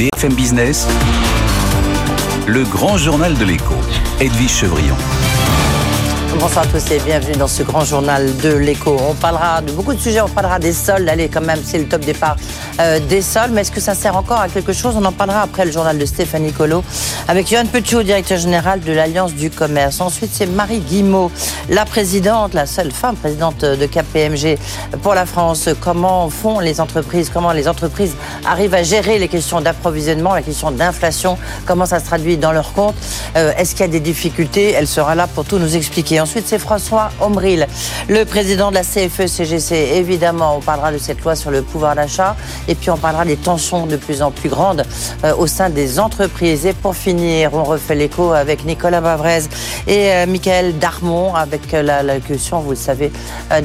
BFM Business, le grand journal de l'écho, Edwige Chevrillon. Bonsoir à tous et bienvenue dans ce grand journal de l'écho. On parlera de beaucoup de sujets, on parlera des soldes. Allez, quand même, c'est le top départ euh, des soldes. Mais est-ce que ça sert encore à quelque chose? On en parlera après le journal de Stéphanie Colo avec Johan Petiot, directeur général de l'Alliance du commerce. Ensuite, c'est Marie Guimot, la présidente, la seule femme présidente de KPMG pour la France. Comment font les entreprises? Comment les entreprises arrivent à gérer les questions d'approvisionnement, la question d'inflation? Comment ça se traduit dans leur compte euh, Est-ce qu'il y a des difficultés? Elle sera là pour tout nous expliquer. Ensuite, c'est François Omril, le président de la CFE-CGC. E Évidemment, on parlera de cette loi sur le pouvoir d'achat et puis on parlera des tensions de plus en plus grandes euh, au sein des entreprises. Et pour finir, on refait l'écho avec Nicolas Bavrez et euh, Michael Darmon avec euh, la locution, vous le savez,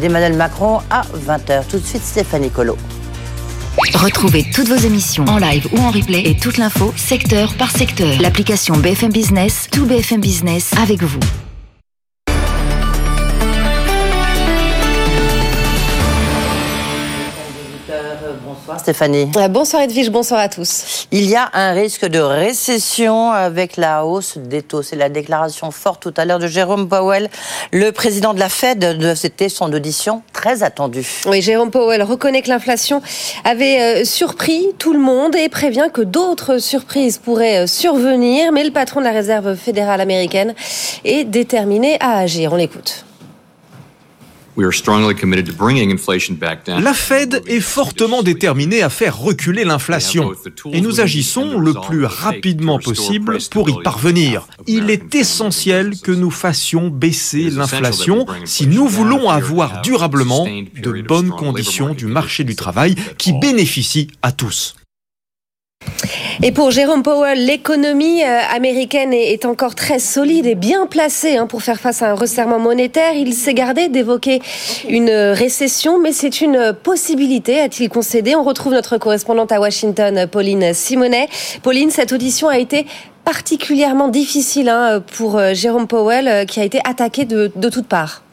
d'Emmanuel Macron à 20h. Tout de suite, Stéphanie Colo. Retrouvez toutes vos émissions en live ou en replay et toute l'info secteur par secteur. L'application BFM Business, tout BFM Business avec vous. Stéphanie. Euh, bonsoir Edwige, bonsoir à tous. Il y a un risque de récession avec la hausse des taux. C'est la déclaration forte tout à l'heure de Jérôme Powell, le président de la Fed. C'était son audition très attendue. Oui, Jérôme Powell reconnaît que l'inflation avait euh, surpris tout le monde et prévient que d'autres surprises pourraient euh, survenir. Mais le patron de la Réserve fédérale américaine est déterminé à agir. On l'écoute. La Fed est fortement déterminée à faire reculer l'inflation. Et nous agissons le plus rapidement possible pour y parvenir. Il est essentiel que nous fassions baisser l'inflation. si nous voulons avoir durablement de bonnes conditions du marché du travail qui bénéficient à tous. Et pour Jérôme Powell, l'économie euh, américaine est encore très solide et bien placée hein, pour faire face à un resserrement monétaire. Il s'est gardé d'évoquer une récession, mais c'est une possibilité, a-t-il concédé. On retrouve notre correspondante à Washington, Pauline Simonet. Pauline, cette audition a été particulièrement difficile hein, pour euh, Jérôme Powell, euh, qui a été attaqué de, de toutes parts.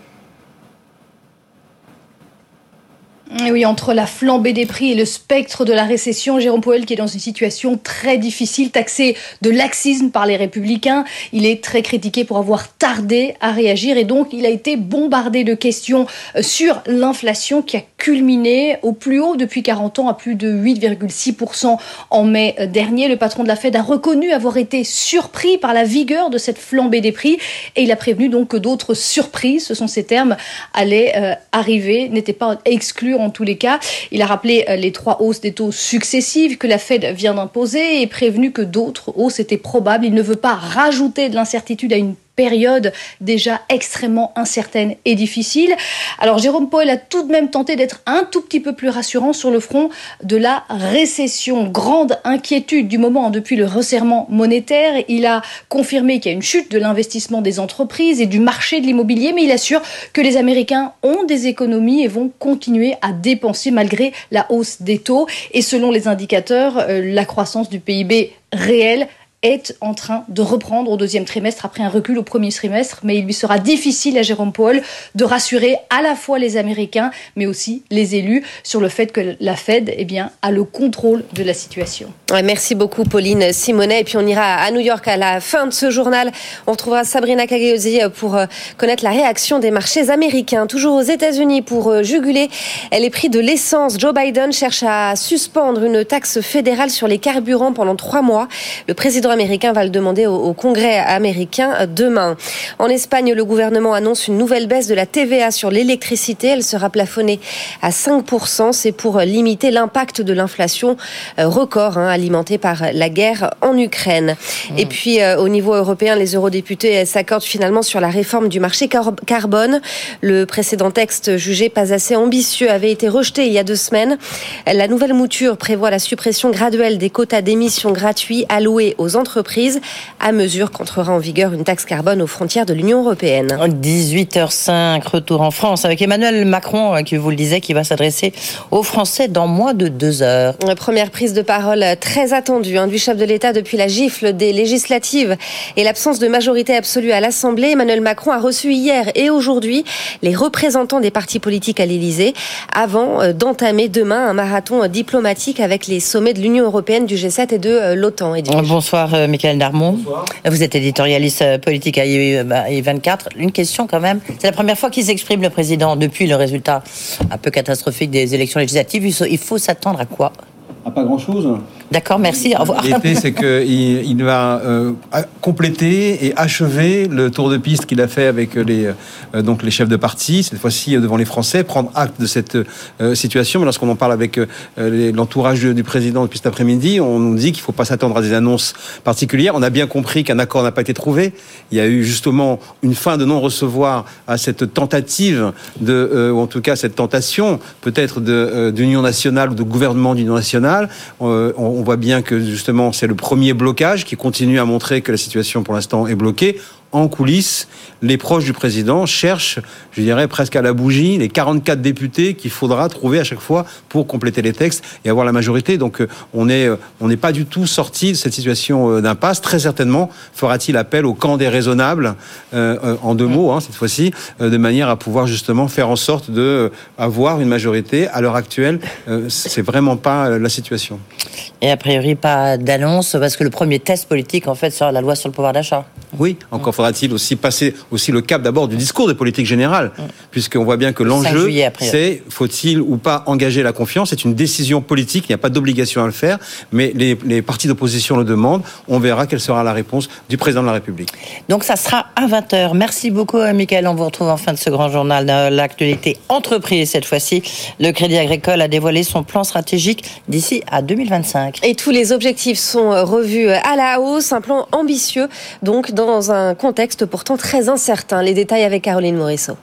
Oui, entre la flambée des prix et le spectre de la récession, Jérôme Powell qui est dans une situation très difficile, taxé de laxisme par les républicains, il est très critiqué pour avoir tardé à réagir et donc il a été bombardé de questions euh, sur l'inflation qui a culminé au plus haut depuis 40 ans à plus de 8,6% en mai euh, dernier. Le patron de la Fed a reconnu avoir été surpris par la vigueur de cette flambée des prix et il a prévenu donc que d'autres surprises, ce sont ces termes, allaient euh, arriver, n'étaient pas exclus en tous les cas. Il a rappelé euh, les trois hausses des taux successives que la Fed vient d'imposer et prévenu que d'autres hausses étaient probables. Il ne veut pas rajouter de l'incertitude à une période déjà extrêmement incertaine et difficile. Alors Jérôme Powell a tout de même tenté d'être un tout petit peu plus rassurant sur le front de la récession. Grande inquiétude du moment depuis le resserrement monétaire. Il a confirmé qu'il y a une chute de l'investissement des entreprises et du marché de l'immobilier, mais il assure que les Américains ont des économies et vont continuer à dépenser malgré la hausse des taux. Et selon les indicateurs, euh, la croissance du PIB réel est en train de reprendre au deuxième trimestre après un recul au premier trimestre, mais il lui sera difficile à Jérôme Paul de rassurer à la fois les Américains, mais aussi les élus sur le fait que la Fed eh bien, a le contrôle de la situation. merci beaucoup Pauline Simonet. Et puis on ira à New York à la fin de ce journal. On retrouvera Sabrina Cagliosi pour euh, connaître la réaction des marchés américains. Toujours aux États-Unis pour euh, juguler les prix de l'essence. Joe Biden cherche à suspendre une taxe fédérale sur les carburants pendant trois mois. Le président américain va le demander au, Congrès américain demain. En Espagne, le gouvernement annonce une nouvelle baisse de la TVA sur l'électricité. Elle sera plafonnée à 5%. C'est pour limiter l'impact de l'inflation euh, record hein, alimentée par la guerre en Ukraine. Mmh. Et puis, euh, au niveau européen, les eurodéputés s'accordent finalement sur la réforme du marché carbone. Le précédent texte jugé pas assez ambitieux avait été rejeté il y a deux semaines. La nouvelle mouture prévoit la suppression graduelle des quotas d'émissions gratuits alloués aux entreprises entreprises à mesure qu'entrera en vigueur une taxe carbone aux frontières de l'Union européenne. 18h05, retour en France avec Emmanuel Macron, euh, qui vous le disait, qui va s'adresser aux Français dans moins de deux heures. Première prise de parole très attendue hein, du chef de l'État depuis la gifle des législatives et l'absence de majorité absolue à l'Assemblée. Emmanuel Macron a reçu hier et aujourd'hui les représentants des partis politiques à l'Élysée avant euh, d'entamer demain un marathon diplomatique avec les sommets de l'Union européenne, du G7 et de euh, l'OTAN. Bonsoir, euh, Michael Darmon. Vous êtes éditorialiste politique à I24. Une question quand même. C'est la première fois qu'il s'exprime le président depuis le résultat un peu catastrophique des élections législatives. Il faut s'attendre à quoi? À pas grand-chose. D'accord, merci. Au revoir. L'idée, c'est qu'il il va euh, compléter et achever le tour de piste qu'il a fait avec les, euh, donc les chefs de parti, cette fois-ci devant les Français, prendre acte de cette euh, situation. Mais lorsqu'on en parle avec l'entourage du, président depuis cet après-midi, on nous dit qu'il ne faut pas s'attendre à des annonces particulières. On a bien compris qu'un accord n'a pas été trouvé. Il y a eu justement une fin de non-recevoir à cette tentative de, ou en tout cas cette tentation peut-être d'union nationale ou de gouvernement d'union nationale. On on voit bien que justement c'est le premier blocage qui continue à montrer que la situation pour l'instant est bloquée en coulisses, les proches du président cherchent, je dirais presque à la bougie, les 44 députés qu'il faudra trouver à chaque fois pour compléter les textes et avoir la majorité. Donc euh, on n'est euh, on n'est pas du tout sorti de cette situation euh, d'impasse. Très certainement fera-t-il appel au camp des raisonnables, en deux mots hein, cette fois-ci, de manière à pouvoir justement faire en sorte de avoir une majorité. À l'heure actuelle, c'est vraiment pas la situation. Et a priori pas d'annonce parce que le premier test politique en fait sera la loi sur le pouvoir d'achat. Oui, encore faudra-t-il aussi passer aussi le cap d'abord du discours de politique générale, mm. puisqu'on voit bien que l'enjeu, c'est faut-il ou pas engager la confiance C'est une décision politique, il n'y a pas d'obligation à le faire, mais les, les partis d'opposition le demandent. On verra quelle sera la réponse du président de la République. Donc ça sera à 20h. Merci beaucoup, euh, Michael. On vous retrouve en fin de ce grand journal de l'actualité entreprise cette fois-ci. Le Crédit Agricole a dévoilé son plan stratégique d'ici à 2025. Et tous les objectifs sont revus à la hausse, un plan ambitieux, donc dans un contexte contexte pourtant très incertain. Les détails avec Caroline Morisseau.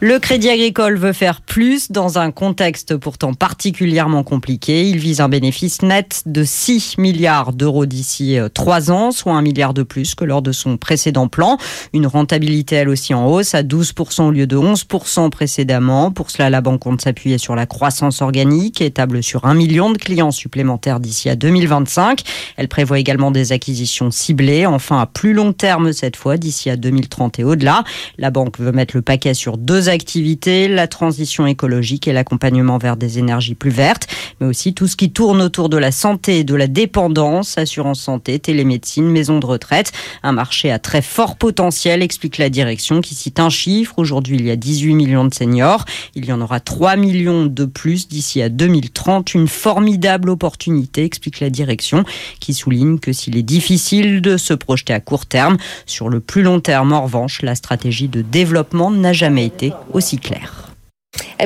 Le Crédit Agricole veut faire plus dans un contexte pourtant particulièrement compliqué. Il vise un bénéfice net de 6 milliards d'euros d'ici euh, trois ans, soit un milliard de plus que lors de son précédent plan. Une rentabilité elle aussi en hausse à 12% au lieu de 11% précédemment. Pour cela, la banque compte s'appuyer sur la croissance organique et table sur un million de clients supplémentaires d'ici à 2025. Elle prévoit également des acquisitions ciblées, enfin à plus long terme cette fois, d'ici à 2030 et au-delà. La banque veut mettre le paquet sur deux activités, la transition écologique et l'accompagnement vers des énergies plus vertes, mais aussi tout ce qui tourne autour de la santé de la dépendance, assurance santé, télémédecine, maison de retraite. Un marché à très fort potentiel, explique la direction qui cite un chiffre. Aujourd'hui, il y a 18 millions de seniors. Il y en aura 3 millions de plus d'ici à 2030. Une formidable opportunité, explique la direction, qui souligne que s'il est difficile de se projeter à court terme, sur le plus long terme, en revanche, la stratégie de développement n'a jamais été aussi clair.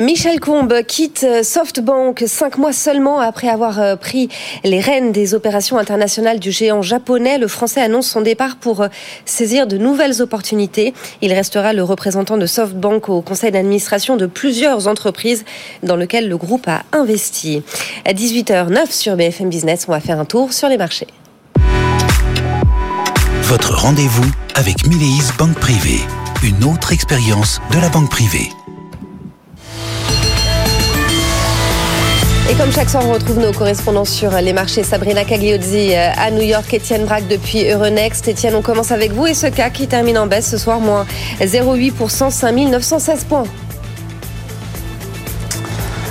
Michel Combe quitte SoftBank cinq mois seulement après avoir euh, pris les rênes des opérations internationales du géant japonais. Le Français annonce son départ pour euh, saisir de nouvelles opportunités. Il restera le représentant de SoftBank au conseil d'administration de plusieurs entreprises dans lesquelles le groupe a investi. À 18h09 sur BFM Business, on va faire un tour sur les marchés. Votre rendez-vous avec Mileis Banque Privée une autre expérience de la banque privée. Et comme chaque soir, on retrouve nos correspondants sur les marchés. Sabrina Cagliozzi euh, à New York, Étienne Braque depuis Euronext. Étienne, on commence avec vous et ce cas qui termine en baisse ce soir, moins 0,8%, 5916 points.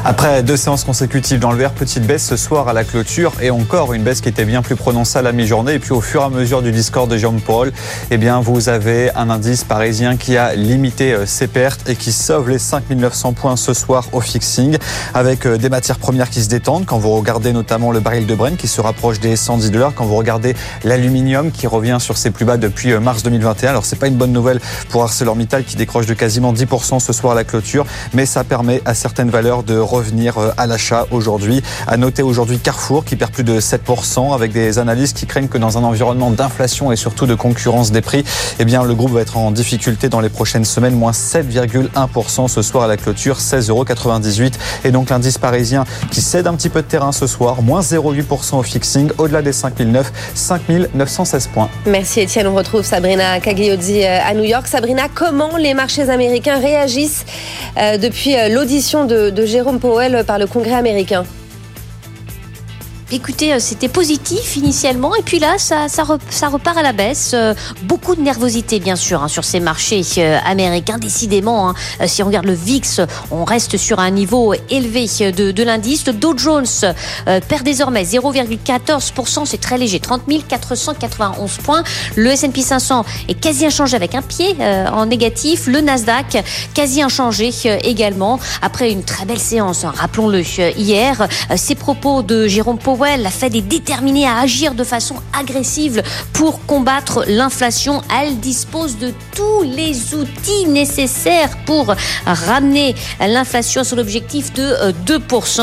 Après deux séances consécutives dans le vert, petite baisse ce soir à la clôture et encore une baisse qui était bien plus prononcée à la mi-journée. Et puis au fur et à mesure du discours de Jean Paul, eh bien vous avez un indice parisien qui a limité euh, ses pertes et qui sauve les 5900 points ce soir au fixing avec euh, des matières premières qui se détendent. Quand vous regardez notamment le baril de Brent qui se rapproche des 110 dollars, quand vous regardez l'aluminium qui revient sur ses plus bas depuis euh, mars 2021. Alors c'est pas une bonne nouvelle pour ArcelorMittal qui décroche de quasiment 10% ce soir à la clôture, mais ça permet à certaines valeurs de revenir à l'achat aujourd'hui. À noter aujourd'hui Carrefour qui perd plus de 7% avec des analyses qui craignent que dans un environnement d'inflation et surtout de concurrence des prix, eh bien, le groupe va être en difficulté dans les prochaines semaines, moins 7,1% ce soir à la clôture, 16,98 euros. Et donc l'indice parisien qui cède un petit peu de terrain ce soir, moins 0,8% au fixing, au-delà des 5009, 5916 points. Merci Étienne, on retrouve Sabrina Cagliozzi euh, à New York. Sabrina, comment les marchés américains réagissent euh, depuis euh, l'audition de Jérôme Powell par le Congrès américain Écoutez, euh, c'était positif initialement, et puis là, ça, repart à la baisse. Euh, beaucoup de nervosité, bien sûr, hein, sur ces marchés euh, américains. Décidément, hein. si on regarde le VIX, on reste sur un niveau élevé de, l'indice. Le Dow Jones perd désormais 0,14%, c'est très léger, 30 491 points. Le S&P 500 est quasi inchangé avec un pied en négatif. Le Nasdaq quasi inchangé également après une très belle séance. Hein, rappelons-le hier, ces propos de Jérôme Powell la Fed est déterminée à agir de façon agressive pour combattre l'inflation. Elle dispose de tous les outils nécessaires pour ramener l'inflation à son objectif de 2%.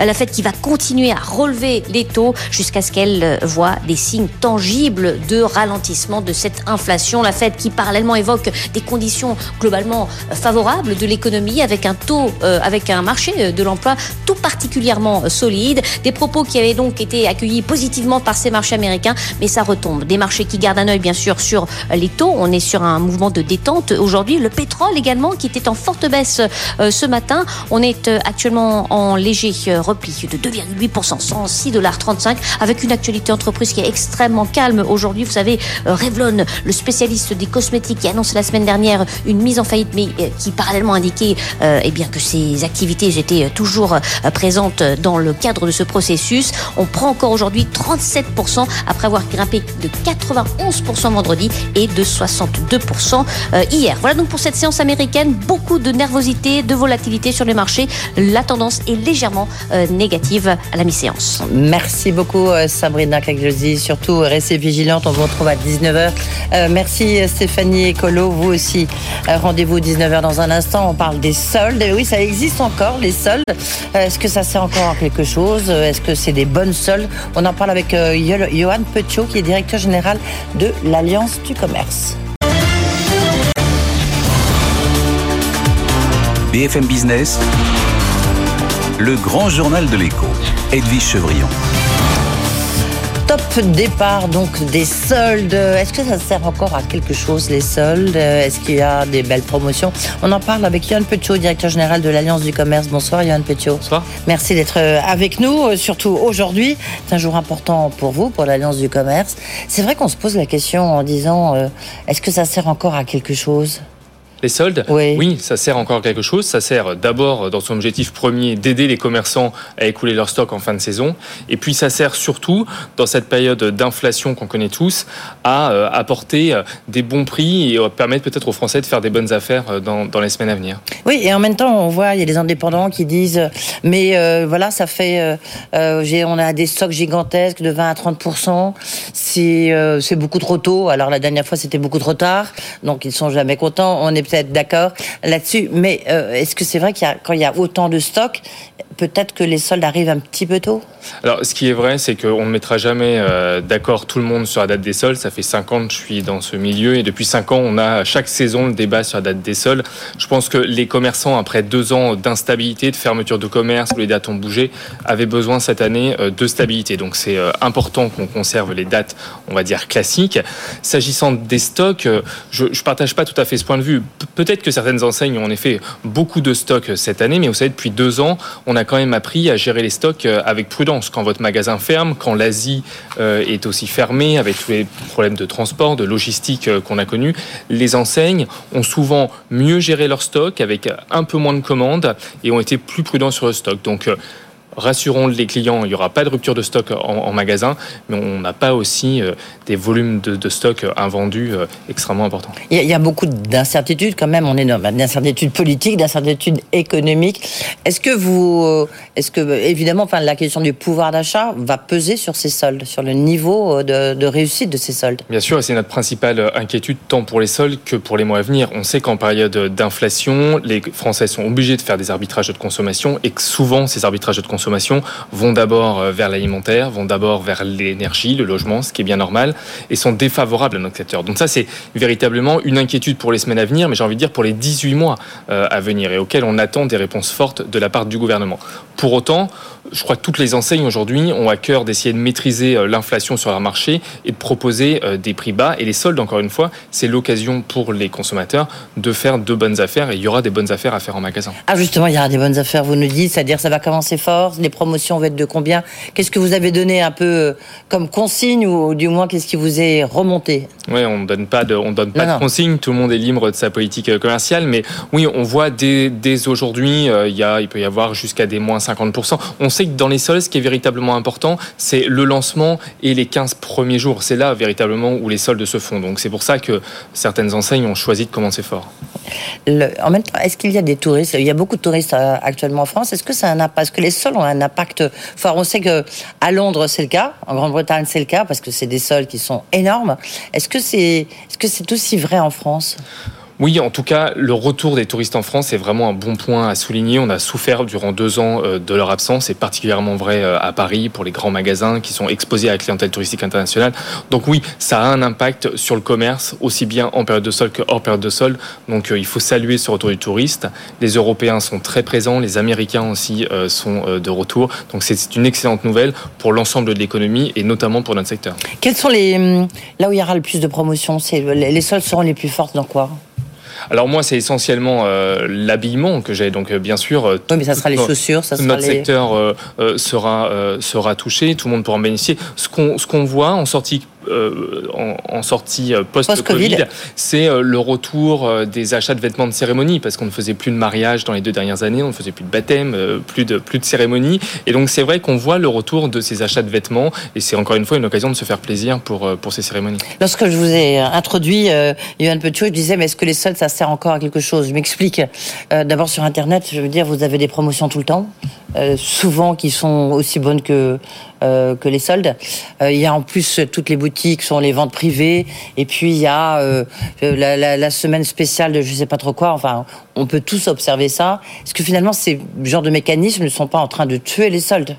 Euh, la Fed qui va continuer à relever les taux jusqu'à ce qu'elle euh, voit des signes tangibles de ralentissement de cette inflation. La Fed qui parallèlement évoque des conditions globalement favorables de l'économie avec un taux, euh, avec un marché de l'emploi tout particulièrement solide. Des propos qui avaient donc été accueillis positivement par ces marchés américains, mais ça retombe. Des marchés qui gardent un œil bien sûr sur les taux. On est sur un mouvement de détente aujourd'hui. Le pétrole également qui était en forte baisse euh, ce matin. On est euh, actuellement en léger euh, repli de 2,8%, 106,35 avec une actualité entreprise qui est extrêmement calme aujourd'hui. Vous savez, Revlon, le spécialiste des cosmétiques qui annonce la semaine dernière une mise en faillite, mais qui parallèlement indiquait eh bien que ses activités étaient toujours présentes dans le cadre de ce processus. On prend encore aujourd'hui 37% après avoir grimpé de 91% vendredi et de 62% euh, hier. Voilà donc pour cette séance américaine, beaucoup de nervosité, de volatilité sur les marchés. La tendance est légèrement euh, négative à la mi-séance. Merci beaucoup euh, Sabrina Cagliosi. Surtout restez vigilante, on vous retrouve à 19h. merci Stéphanie Ecolo, vous aussi. Rendez-vous 19h dans un instant, on parle des soldes. Et oui, ça existe encore les soldes. Est-ce que ça sert encore à quelque chose? Est-ce que c'est des bonnes seul. On en parle avec euh, Johan Petiot, qui est directeur général de l'Alliance du commerce. BFM Business, le grand journal de l'écho, Edwige Chevrillon top départ donc des soldes. Est-ce que ça sert encore à quelque chose les soldes? Est-ce qu'il y a des belles promotions? On en parle avec Yann Petiot, directeur général de l'Alliance du commerce. Bonsoir Yann Petiot. Bonsoir. Merci d'être euh, avec nous, euh, surtout aujourd'hui. C'est un jour important pour vous, pour l'Alliance du commerce. C'est vrai qu'on se pose la question en disant euh, est-ce que ça sert encore à quelque chose? Les soldes, oui. ça sert encore quelque chose. Ça sert d'abord dans son objectif premier d'aider les commerçants à écouler leur stock en fin de saison. Et puis ça sert surtout, dans cette période d'inflation qu'on connaît tous, à euh, apporter euh, des bons prix et permettre peut-être aux Français de faire des bonnes affaires euh, dans, dans, les semaines à venir. Oui, et en même temps, on voit, il y a des indépendants qui disent, mais voilà, ça fait, on a des stocks gigantesques de 20 à 30% c'est beaucoup trop tôt. Alors la dernière fois, c'était beaucoup trop tard. Donc ils sont jamais contents. On est d'accord là-dessus. Mais euh, est-ce que c'est vrai qu'il quand il y a autant de stocks, peut-être que les soldes arrivent un petit peu tôt Alors, ce qui est vrai, c'est qu'on ne mettra jamais euh, d'accord tout le monde sur la date des soldes. Ça fait 5 ans que je suis dans ce milieu et depuis 5 ans, on a chaque saison le débat sur la date des soldes. Je pense que les commerçants, après deux ans d'instabilité, de fermeture de commerce, où les dates ont bougé, avaient besoin cette année euh, de stabilité. Donc, c'est important qu'on conserve les dates, on va dire, classiques. S'agissant des stocks, je ne partage pas tout à fait ce point de vue peut-être que certaines enseignes ont en effet beaucoup de stocks cette année, mais vous savez, depuis deux ans, on a quand même appris à gérer les stocks euh, avec prudence. Quand votre magasin ferme, quand l'Asie euh, est aussi fermée, avec tous les problèmes de transport, de logistique euh, qu'on a connus, les enseignes ont souvent mieux géré leurs stocks avec un peu moins de commandes et ont été plus prudents sur le stock. Donc, rassurons les clients, il n'y aura pas de rupture de stock en, magasin, mais on n'a pas aussi euh, des volumes de, stock invendus euh, extrêmement importants. Il y, a, beaucoup d'incertitudes quand même, on est d'incertitudes politiques, d'incertitudes économiques. Est-ce que vous, euh, est-ce que évidemment, enfin, la question du pouvoir d'achat va peser sur ces soldes, sur le niveau de, réussite de ces soldes? Bien sûr, c'est notre principale inquiétude tant pour les soldes que pour les mois à venir. On sait qu'en période d'inflation, les Français sont obligés de faire des arbitrages de consommation et que souvent ces arbitrages de consommation vont d'abord euh, vers l'alimentaire, vont d'abord vers l'énergie, le logement, ce qui est bien normal, et sont défavorables à notre secteur. Donc ça, c'est véritablement une inquiétude pour les semaines à venir, mais j'ai envie de dire pour les 18 mois euh, à venir, et auxquels on attend des réponses fortes de la part du gouvernement. Pour autant, je crois que toutes les enseignes aujourd'hui ont à cœur d'essayer de maîtriser euh, l'inflation sur leur marché et de proposer des prix bas. Et les soldes, encore une fois, c'est l'occasion pour les consommateurs de faire de bonnes affaires. Et il y aura des bonnes affaires à faire en magasin. Ah justement, il y aura des bonnes affaires, vous nous dites, c'est-à-dire ça va commencer fort, les promotions vont être de combien? Qu'est-ce que vous avez donné un peu euh, comme consigne ou du moins qu'est-ce qui vous est remonté? Oui, on donne pas de, on donne pas de consigne. Tout le monde est libre de sa politique euh, commerciale, mais oui, on voit dès, dès aujourd'hui, euh, il y a, il peut y avoir jusqu'à des moins 50%. On sait que dans les soldes, ce qui est véritablement important, c'est le lancement et les 15 premiers jours. C'est là véritablement où les soldes se font. Donc c'est pour ça que certaines enseignes ont choisi de commencer fort. en même temps, est-ce qu'il y a des touristes? Il y a beaucoup de touristes actuellement en France. Est-ce que ça a un impact? Est-ce que les soldes un impact fort. On sait que à Londres c'est le cas, en Grande-Bretagne c'est le cas parce que c'est des sols qui sont énormes. Est-ce que c'est est-ce que c'est aussi vrai en France? Oui, en tout cas, le retour des touristes en France est vraiment un bon point à souligner. On a souffert durant deux ans euh, de leur absence. C'est particulièrement vrai euh, à Paris pour les grands magasins qui sont exposés à la clientèle touristique internationale. Donc oui, ça a un impact sur le commerce, aussi bien en période de solde que hors période de solde. Donc euh, il faut saluer ce retour du touriste. Les Européens sont très présents, les Américains aussi sont de retour. Donc c'est une excellente nouvelle pour l'ensemble de l'économie et notamment pour notre secteur. Quels sont les hum, là où il y aura le plus de promotions Les soldes seront les plus fortes dans quoi? Alors moi, c'est essentiellement euh, l'habillement que j'ai. Donc euh, bien sûr. Euh, oui, mais ça sera les chaussures, ça sera Notre secteur sera sera touché. Tout le monde pourra en bénéficier. Ce qu'on ce qu'on voit en sortie euh, en, sortie euh, post-Covid, c'est euh, le retour des achats de vêtements de cérémonie, parce qu'on ne faisait plus de mariage dans les deux dernières années, on ne faisait plus de baptême, plus de, plus de cérémonie. Et donc c'est vrai qu'on voit le retour de ces achats de vêtements, et c'est encore une fois une occasion de se faire plaisir pour, pour ces cérémonies. Lorsque je vous ai introduit, euh, je disais, mais est-ce que les soldes, ça sert encore à quelque chose? Je m'explique. D'abord sur Internet, je veux dire, vous avez des promotions tout le temps, souvent qui sont aussi bonnes que euh, que les soldes. Euh, il y a en plus toutes les boutiques sont les ventes privées et puis il y a euh, la, semaine spéciale de je sais pas trop quoi. Enfin, on peut tous observer ça. Est-ce que finalement ces genres de mécanismes ne sont pas en train de tuer les soldes?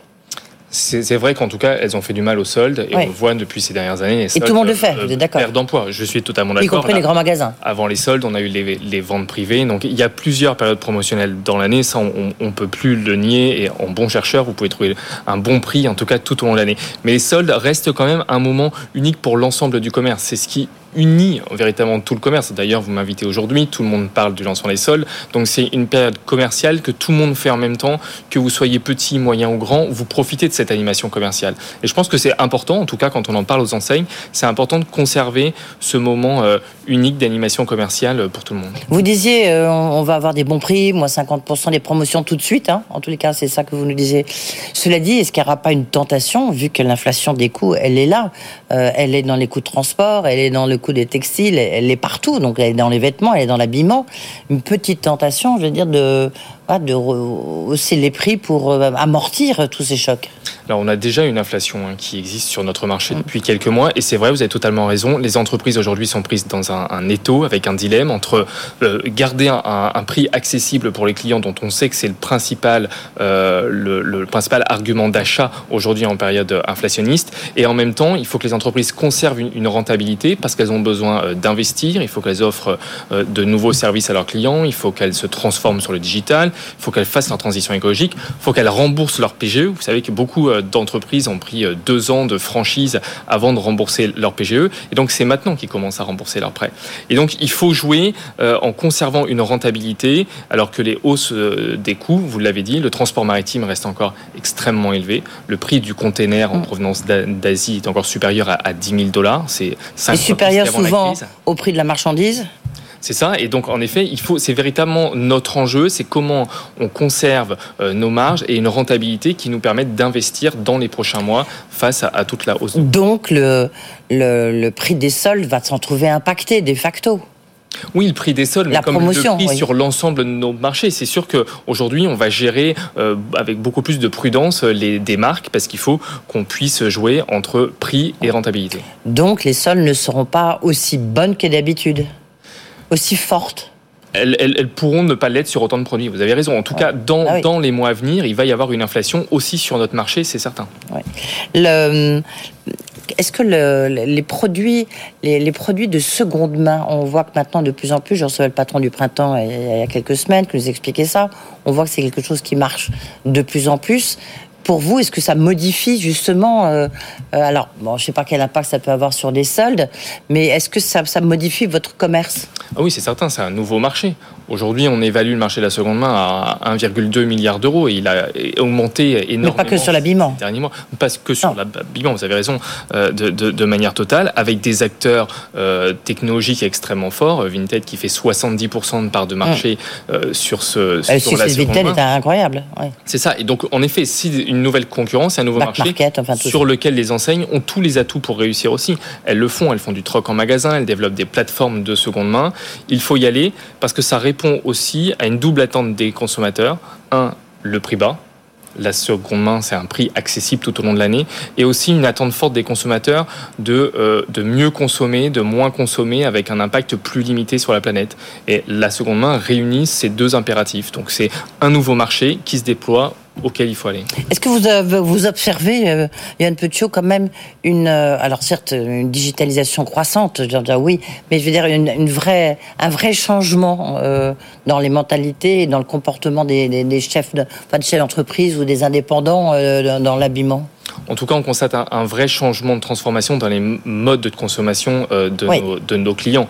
C'est vrai qu'en tout cas, elles ont fait du mal aux soldes et on voit depuis ces dernières années les soldes, Et tout le monde le fait, êtes d'accord Perte d'emploi, je suis totalement d'accord. Y compris les grands magasins. Avant les soldes, on a eu les, ventes privées. Donc il y a plusieurs périodes promotionnelles dans l'année. Ça, on ne peut plus le nier. Et en bon chercheur, vous pouvez trouver un bon prix, en tout cas tout au long de l'année. Mais les soldes restent quand même un moment unique pour l'ensemble du commerce. C'est ce qui unit véritablement tout le commerce. D'ailleurs, vous m'invitez aujourd'hui, tout le monde parle du lancement des soldes. Donc c'est une période commerciale que tout le monde fait en même temps, que vous soyez petit, moyen ou grand, vous profitez de cette animation commerciale. Et je pense que c'est important, en tout cas quand on en parle aux enseignes, c'est important de conserver ce moment euh, unique d'animation commerciale pour tout le monde. Vous disiez, euh, on va avoir des bons prix, moins 50% des promotions tout de suite. Hein. En tous les cas, c'est ça que vous nous disiez. Cela dit, est-ce qu'il n'y aura pas une tentation, vu que l'inflation des coûts, elle est là, euh, elle est dans les coûts de transport, elle est dans le des textiles, elle est partout, donc elle est dans les vêtements, elle est dans l'habillement. Une petite tentation, je veux dire, de de hausser les prix pour euh, amortir tous ces chocs. Alors on a déjà une inflation hein, qui existe sur notre marché depuis quelques mois et c'est vrai, vous avez totalement raison. Les entreprises aujourd'hui sont prises dans un, étau avec un dilemme entre euh, garder un, prix accessible pour les clients dont on sait que c'est le principal, euh, le, principal argument d'achat aujourd'hui en période inflationniste. Et en même temps il faut que les entreprises conservent une, rentabilité parce qu'elles ont besoin d'investir, il faut qu'elles offrent de nouveaux services à leurs clients, il faut qu'elles se transforment sur le digital, il faut qu'elles fassent leur transition écologique, il faut qu'elles remboursent leur PGE. Vous savez que beaucoup euh, d'entreprises ont pris euh, deux ans de franchise avant de rembourser leur PGE, et donc c'est maintenant qu'ils commencent à rembourser leurs prêts. Et donc il faut jouer euh, en conservant une rentabilité, alors que les hausses des coûts, vous l'avez dit, le transport maritime reste encore extrêmement élevé. Le prix du container en mm. provenance d'Asie est encore supérieur à 10 000 dollars. C'est supérieur souvent au prix de la marchandise? C'est ça. Et donc, en effet, il faut, c'est véritablement notre enjeu, c'est comment on conserve euh, nos marges et une rentabilité qui nous permette d'investir dans les prochains mois face à, toute la hausse. Donc, le, le, prix des soldes va s'en trouver impacté de facto. Oui, le prix des soldes, mais comme le prix sur l'ensemble de nos marchés. C'est sûr qu'aujourd'hui, on va gérer euh, avec beaucoup plus de prudence les, des marques parce qu'il faut qu'on puisse jouer entre prix et rentabilité. Donc, les soldes ne seront pas aussi bonnes que d'habitude, aussi fortes elles, pourront ne pas l'être sur autant de produits. Vous avez raison. En tout cas, dans, ah dans, les mois à venir, il va y avoir une inflation aussi sur notre marché, c'est certain. Le, est-ce que les, produits, les, produits de seconde main, on voit que maintenant de plus en plus, je recevais le patron du printemps il y a quelques semaines qui nous expliquait ça, on voit que c'est quelque chose qui marche de plus en plus. Pour vous, est-ce que ça modifie justement, euh, euh, alors bon, je ne sais pas quel impact ça peut avoir sur les soldes, mais est-ce que ça, ça modifie votre commerce? Ah Oui, c'est certain, c'est un nouveau marché. Aujourd'hui, on évalue le marché de la seconde main à 1,2 milliard d'euros et il a augmenté énormément. Mais pas que sur l'habillement. Pas que sur l'habillement, vous avez raison, euh, de, de, manière totale, avec des acteurs euh, technologiques extrêmement forts. Vinted qui fait 70% de part de marché mm. sur ce sur si la seconde Vinted est incroyable. C'est ça. Et donc, en effet, si une nouvelle concurrence, un nouveau marché sur lequel les enseignes ont tous les atouts pour réussir aussi. Elles le font. Elles font du troc en magasin. Elles développent des plateformes de seconde main. Il faut y aller parce que ça répond répond aussi à une double attente des consommateurs. Un, le prix bas. La seconde main, c'est un prix accessible tout au long de l'année. Et aussi une attente forte des consommateurs de, euh, de mieux consommer, de moins consommer avec un impact plus limité sur la planète. Et la seconde main réunit ces deux impératifs. Donc c'est un nouveau marché qui se déploie auquel il faut aller. Est-ce que vous, vous observez, euh, Yann Petiot, quand même une, euh, alors certes, une digitalisation croissante, je veux dire oui, mais je veux dire une, vraie, un vrai changement euh, dans les mentalités et dans le comportement des, chefs, de, enfin, de chefs d'entreprise ou des indépendants dans l'habillement? En tout cas, on constate un, vrai changement de transformation dans les modes de consommation de, nos, de, nos, clients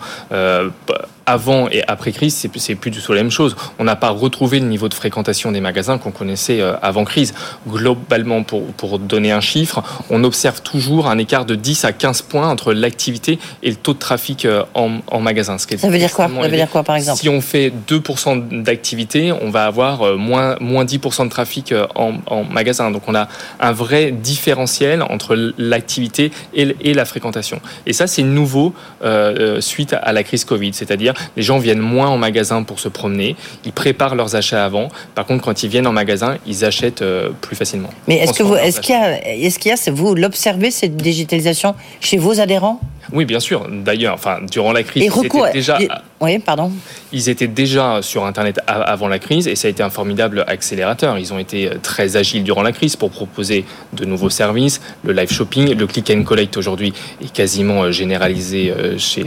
avant et après crise, c'est plus, plus du tout la même chose. On n'a pas retrouvé le niveau de fréquentation des magasins qu'on connaissait euh, avant crise. Globalement, pour, pour donner un chiffre, on observe toujours un écart de 10 à 15 points entre l'activité et le taux de trafic euh, en, en magasin. Ce ça veut dire quoi? Ça veut dire quoi, par exemple? Si on fait 2% d'activité, on va avoir euh, moins, moins 10% de trafic en, en magasin. Donc on a un vrai différentiel entre l'activité et, et, la fréquentation. Et ça, c'est nouveau euh, suite à la crise Covid. C'est-à-dire les gens viennent moins en magasin pour se promener, ils préparent leurs achats avant. Par contre, quand ils viennent en magasin, ils achètent euh, plus facilement. Mais est-ce que vous, est-ce qu'il y a, est-ce qu'il y a, vous l'observez cette digitalisation chez vos adhérents? Oui, bien sûr. D'ailleurs, enfin, durant la crise, c'était déjà. Oui, pardon. Ils étaient déjà sur Internet avant la crise et ça a été un formidable accélérateur. Ils ont été euh, très agiles durant la crise pour proposer de nouveaux services, le live shopping, le click and collect aujourd'hui est quasiment euh, généralisé chez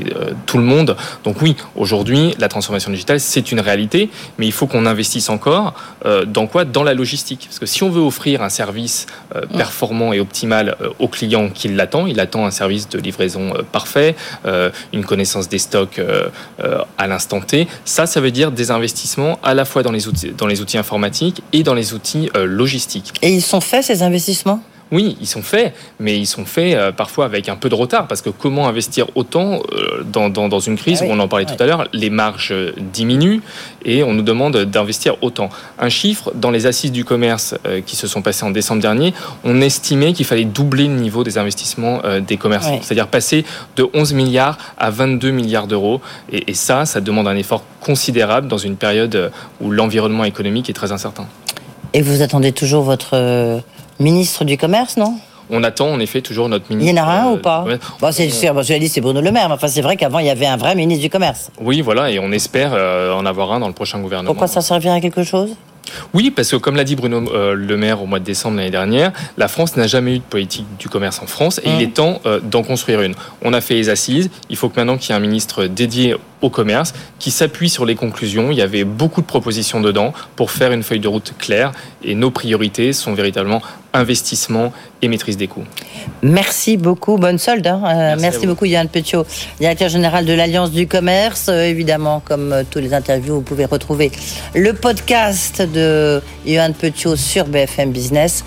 tout le monde. Donc oui, aujourd'hui, la transformation digitale, c'est une réalité, mais il faut qu'on investisse encore euh, dans quoi? Dans la logistique. Parce que si on veut offrir un service euh, mm. performant et optimal euh, au client qui l'attend, il attend un service de livraison parfait, une connaissance des stocks à l'instant T, ça, ça veut dire des investissements à la fois dans les outils, dans les outils informatiques et dans les outils logistiques. Et ils sont faits, ces investissements? Oui, ils sont faits, mais ils sont faits euh, parfois avec un peu de retard, parce que comment investir autant euh, dans, dans, une crise, ah où on en parlait tout à l'heure, les marges euh, diminuent et on nous demande d'investir autant. Un chiffre, dans les assises du commerce qui se sont passées en décembre dernier, on estimait qu'il fallait doubler le niveau des investissements des commerçants, c'est-à-dire passer de 11 milliards à 22 milliards d'euros, et, et ça, ça demande un effort considérable dans une période où l'environnement économique est très incertain. Et vous attendez toujours votre ministre du Commerce, non on attend en effet toujours notre ministre. Il y en a un ou pas bon, c'est, Je dit c'est Bruno Le Maire, mais enfin, c'est vrai qu'avant il y avait un vrai ministre du Commerce. Oui, voilà, et on espère euh, en avoir un dans le prochain gouvernement. Pourquoi ça servira à quelque chose oui, parce que comme l'a dit Bruno euh, Le Maire au mois de décembre l'année dernière, la France n'a jamais eu de politique du commerce en France et il mmh. est temps euh, d'en construire une. On a fait les assises, il faut que maintenant qu'il y ait un ministre dédié au commerce qui s'appuie sur les conclusions. Il y avait beaucoup de propositions dedans pour faire une feuille de route claire et nos priorités sont véritablement investissement et maîtrise des coûts. Merci beaucoup, bonne solde. Hein. Euh, merci, beaucoup Yann Petiot, directeur général de l'Alliance du commerce. évidemment, comme tous les interviews, vous pouvez retrouver le podcast de Yohan Petiot sur BFM Business.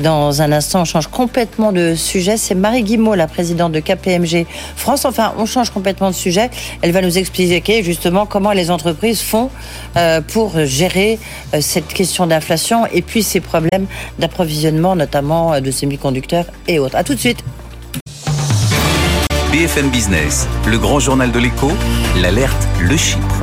Dans un instant, on change complètement de sujet. C'est Marie Guimot, la présidente de KPMG France. Enfin, on change complètement de sujet. Elle va nous expliquer justement comment les entreprises font euh, pour gérer euh, cette question d'inflation et puis ces problèmes d'approvisionnement, notamment euh, de semi-conducteurs et autres. À tout de suite. BFM Business, le grand journal de l'écho, l'alerte, le chiffre.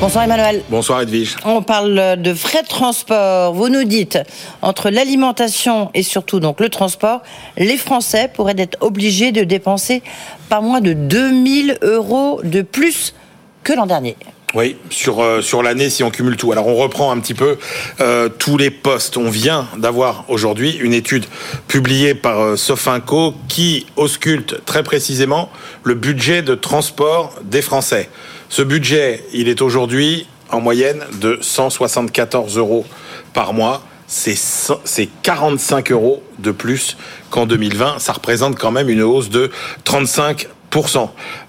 Bonsoir Emmanuel. Bonsoir Edwige. On parle de frais de transport. Vous nous dites, entre l'alimentation et surtout donc le transport, les Français pourraient être obligés de dépenser pas moins de 2000 euros de plus que l'an dernier. Oui, sur euh, sur l'année si on cumule tout. Alors on reprend un petit peu euh, tous les postes. On vient d'avoir aujourd'hui une étude publiée par euh, Sofinco qui ausculte très précisément le budget de transport des Français. Ce budget, il est aujourd'hui en moyenne de 174 euros par mois. C'est 45 euros de plus qu'en 2020. Ça représente quand même une hausse de 35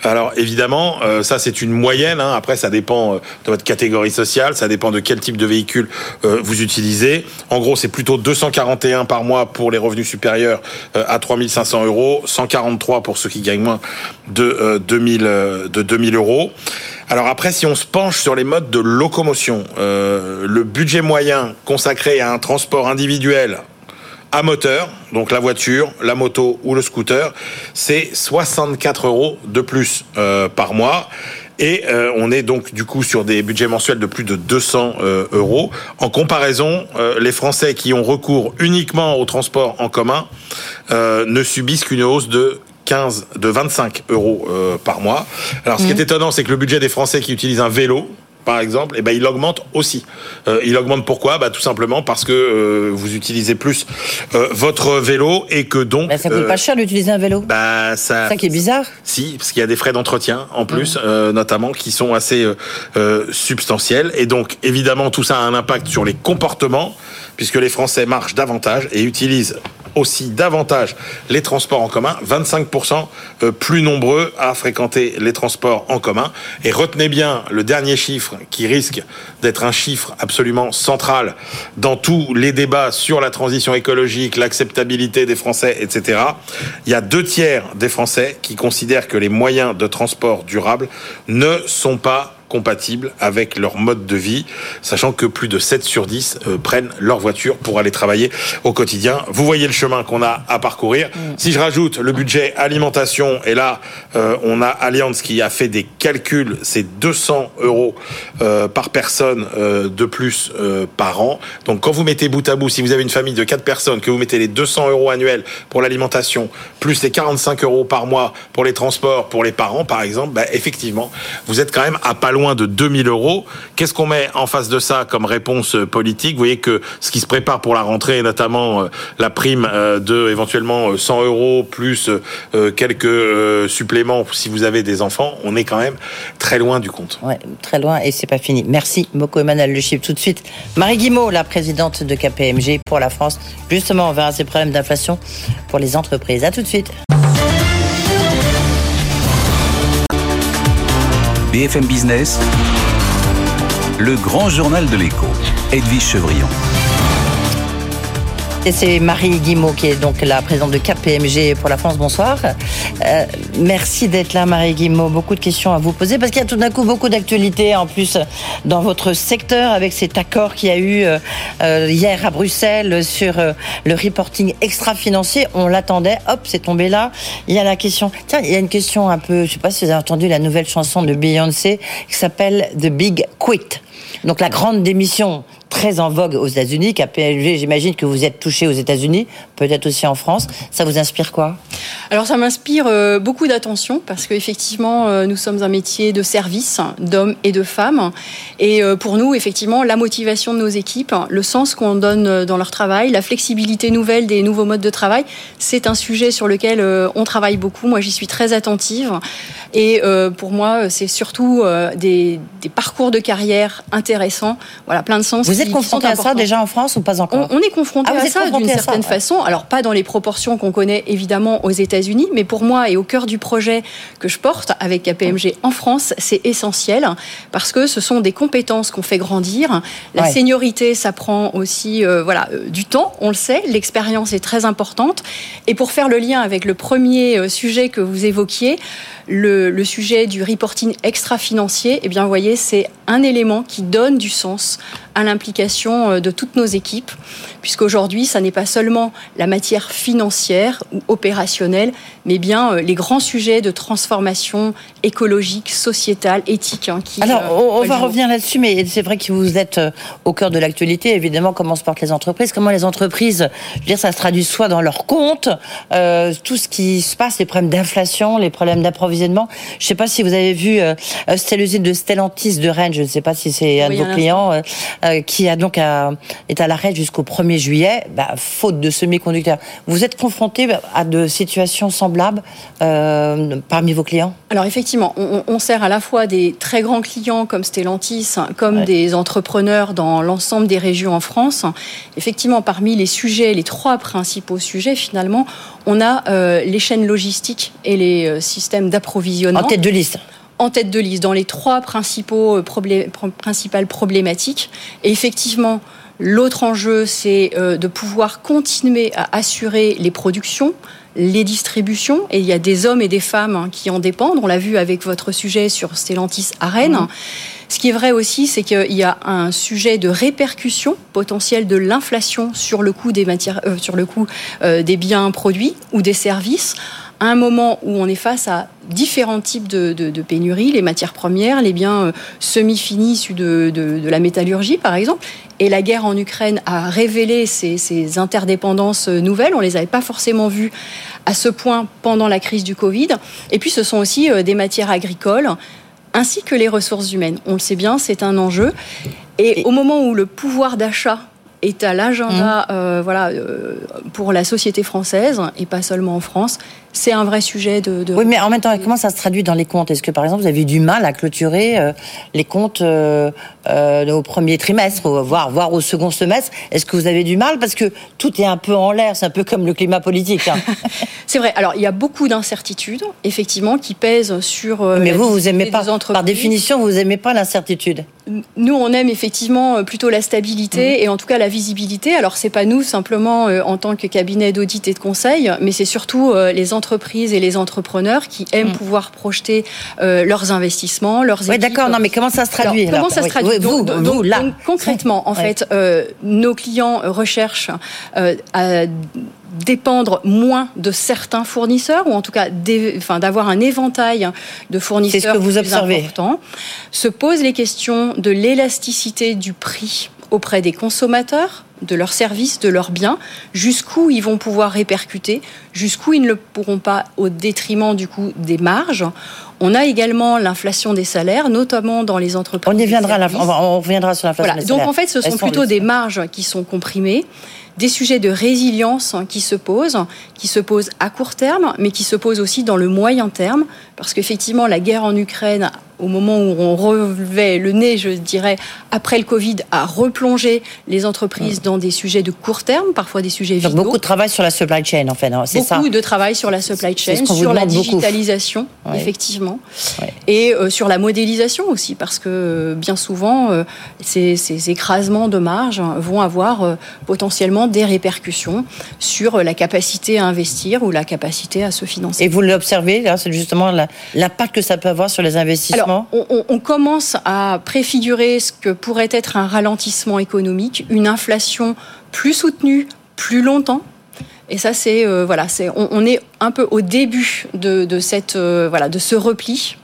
alors évidemment, euh, ça c'est une moyenne. Hein. Après, ça dépend euh, de votre catégorie sociale, ça dépend de quel type de véhicule euh, vous utilisez. En gros, c'est plutôt 241 par mois pour les revenus supérieurs à 3500 euros, 143 pour ceux qui gagnent moins de 2000 de 2000 euros. Alors après, si on se penche sur les modes de locomotion, le budget moyen consacré à un transport individuel à moteur, donc la voiture, la moto ou le scooter, c'est 64 euros de plus euh, par mois. Et euh, on est donc du coup sur des budgets mensuels de plus de 200 euh, euros. En comparaison, les Français qui ont recours uniquement au transport en commun ne subissent qu'une hausse de 15, de 25 euros par mois. Alors ce qui est mmh. étonnant, c'est que le budget des Français qui utilisent un vélo, par exemple, eh ben, il augmente aussi. Euh, il augmente pourquoi? Bah, Tout simplement parce que euh, vous utilisez plus euh, votre vélo et que donc... Bah, ça coûte pas cher d'utiliser un vélo bah, ça, ça qui est bizarre Si, parce qu'il y a des frais d'entretien en plus, mmh. notamment, qui sont assez substantiels. Et donc, évidemment, tout ça a un impact sur les comportements, puisque les Français marchent davantage et utilisent aussi davantage les transports en commun, 25% euh, plus nombreux à fréquenter les transports en commun. Et retenez bien le dernier chiffre qui risque d'être un chiffre absolument central dans tous les débats sur la transition écologique, l'acceptabilité des Français, etc. Il y a deux tiers des Français qui considèrent que les moyens de transport durables ne sont pas compatibles avec leur mode de vie, sachant que plus de 7 sur 10 euh, prennent leur voiture pour aller travailler au quotidien. Vous voyez le chemin qu'on a à parcourir. Mm. Si je rajoute le budget alimentation, et là, euh, on a Allianz qui a fait des calculs, c'est 200 euros euh, par personne de plus par an. Donc quand vous mettez bout à bout, si vous avez une famille de 4 personnes, que vous mettez les 200 euros annuels pour l'alimentation, plus les 45 euros par mois pour les transports, pour les parents par exemple, bah, effectivement, vous êtes quand même à pas loin de 2000 euros. Qu'est-ce qu'on met en face de ça comme réponse politique? Vous voyez que ce qui se prépare pour la rentrée, notamment euh, la prime euh, de éventuellement 100 euh, euros plus quelques suppléments si vous avez des enfants, on est quand même très loin du compte. Ouais, très loin et c'est pas fini. Merci beaucoup Emmanuel Le Chip. Tout de suite, Marie Guimot, la présidente de KPMG pour la France. Justement, on verra ces problèmes d'inflation pour les entreprises. À tout de suite. BFM Business, le grand journal de l'écho, Edwige Chevrillon. Et c'est Marie Guimot qui est donc la présidente de KPMG pour la France. Bonsoir. Euh, merci d'être là, Marie Guimot. Beaucoup de questions à vous poser parce qu'il y a tout d'un coup beaucoup d'actualités en plus dans votre secteur avec cet accord qu'il y a eu euh, euh, hier à Bruxelles sur le reporting extra-financier. On l'attendait. Hop, c'est tombé là. Il y a la question. Tiens, il y a une question un peu. Je sais pas si vous avez entendu la nouvelle chanson de Beyoncé qui s'appelle The Big Quit. Donc la grande démission très en vogue aux États-Unis. KPMG, j'imagine que vous êtes touché aux États-Unis, peut-être aussi en France. Ça vous inspire quoi? Alors ça m'inspire euh, beaucoup d'attention parce qu'effectivement, euh, nous sommes un métier de service d'hommes et de femmes. Et euh, pour nous, effectivement, la motivation de nos équipes, le sens qu'on donne dans leur travail, la flexibilité nouvelle des nouveaux modes de travail, c'est un sujet sur lequel on travaille beaucoup. Moi, j'y suis très attentive. Et pour moi, c'est surtout des, des, parcours de carrière intéressants. Voilà, plein de sens. Vous êtes êtes confronté à ça déjà en France ou pas encore? On, est confronté ah, à ça d'une certaine façon. Alors pas dans les proportions qu'on connaît évidemment aux États-Unis, mais pour moi et au cœur du projet que je porte avec KPMG en France, c'est essentiel parce que ce sont des compétences qu'on fait grandir. La seniorité, ça prend aussi euh, voilà euh, du temps, on le sait. L'expérience est très importante. Et pour faire le lien avec le premier euh, sujet que vous évoquiez, le, sujet du reporting extra-financier, eh bien, vous voyez, c'est un élément qui donne du sens à l'implication euh, de toutes nos équipes, puisqu'aujourd'hui, ça n'est pas seulement la matière financière ou opérationnelle, mais bien euh, les grands sujets de transformation écologique, sociétale, éthique. Hein, Alors, euh, on, va revenir là-dessus, mais c'est vrai que vous êtes au cœur de l'actualité, évidemment, comment se portent les entreprises, comment les entreprises, je veux dire, ça se traduit soit dans leurs comptes, tout ce qui se passe, les problèmes d'inflation, les problèmes d'approvisionnement. Je ne sais pas si vous avez vu euh, l'usine de Stellantis de Rennes, je ne sais pas si c'est un de vos clients, euh, qui a donc à, est à l'arrêt jusqu'au 1er juillet, bah, faute de semi-conducteurs. Vous êtes confronté à de situations semblables euh, parmi vos clients? Alors effectivement, on, sert à la fois des très grands clients comme Stellantis, comme des entrepreneurs dans l'ensemble des régions en France. Effectivement, parmi les sujets, les trois principaux sujets finalement, on a euh, les chaînes logistiques et les systèmes d'approvisionnement. En tête de liste en tête de liste dans les trois principaux euh, principales problématiques. Et effectivement, l'autre enjeu, c'est euh, de pouvoir continuer à assurer les productions, les distributions. Et il y a des hommes et des femmes hein, qui en dépendent. On l'a vu avec votre sujet sur Stellantis à Rennes. Mmh. Ce qui est vrai aussi, c'est qu'il y a un sujet de répercussion potentielle de l'inflation sur le coût des matières, euh, sur le coût des biens produits ou des services à un moment où on est face à différents types de, pénuries, les matières premières, les biens euh, semi-finis issus de, la métallurgie, par exemple. Et la guerre en Ukraine a révélé ces, interdépendances euh, nouvelles. On ne les avait pas forcément vues à ce point pendant la crise du Covid. Et puis, ce sont aussi euh, des matières agricoles ainsi que les ressources humaines. On le sait bien, c'est un enjeu. Et au moment où le pouvoir d'achat est à l'agenda mmh. voilà, pour la société française, et pas seulement en France, c'est un vrai sujet de, Oui, mais en même temps, comment ça se traduit dans les comptes? Est-ce que, par exemple, vous avez eu du mal à clôturer euh, les comptes euh, euh, au premier trimestre, voire, voire au second semestre? Est-ce que vous avez du mal? Parce que tout est un peu en l'air, c'est un peu comme le climat politique. Hein. c'est vrai. Alors, il y a beaucoup d'incertitudes, effectivement, qui pèsent sur... mais vous, vous aimez pas, par définition, vous aimez pas l'incertitude nous, on aime effectivement plutôt la stabilité mmh. et en tout cas la visibilité. Alors, c'est pas nous simplement en tant que cabinet d'audit et de conseil, mais c'est surtout les entreprises et les entrepreneurs qui aiment mm. pouvoir projeter euh, leurs investissements, leurs Oui, d'accord. Non, mais comment ça se traduit Comment ça se traduit vous, donc, là. concrètement, en fait, euh, nos clients recherchent euh, à dépendre moins de certains fournisseurs, ou en tout cas d'avoir un éventail de fournisseurs ce que vous observez. important, se posent les questions de l'élasticité du prix auprès des consommateurs, de leurs services, de leurs biens, jusqu'où ils vont pouvoir répercuter, jusqu'où ils ne le pourront pas au détriment du coup des marges. On a également l'inflation des salaires, notamment dans les entreprises. On y viendra, on reviendra sur l'inflation des salaires. Donc en fait, ce sont plutôt des marges qui sont comprimées des sujets de résilience qui se posent, qui se posent à court terme, mais qui se posent aussi dans le moyen terme, parce qu'effectivement, la guerre en Ukraine, au moment où on relevait le nez, je dirais, après le Covid, a replongé les entreprises dans des sujets de court terme, parfois des sujets vitaux. beaucoup de travail sur la supply chain, en fait, hein, c'est ça. Beaucoup de travail sur la supply chain, sur la digitalisation, effectivement, et euh, sur la modélisation aussi, parce que euh, bien souvent, euh, ces, ces, écrasements de marge vont avoir potentiellement des répercussions sur la capacité à investir ou la capacité à se financer. Et vous l'observez, c'est justement l'impact que ça peut avoir sur les investissements on, commence à préfigurer ce que pourrait être un ralentissement économique, une inflation plus soutenue, plus longtemps. Et ça, c'est euh, voilà, c'est on, est un peu au début de, cette euh, voilà de ce repli.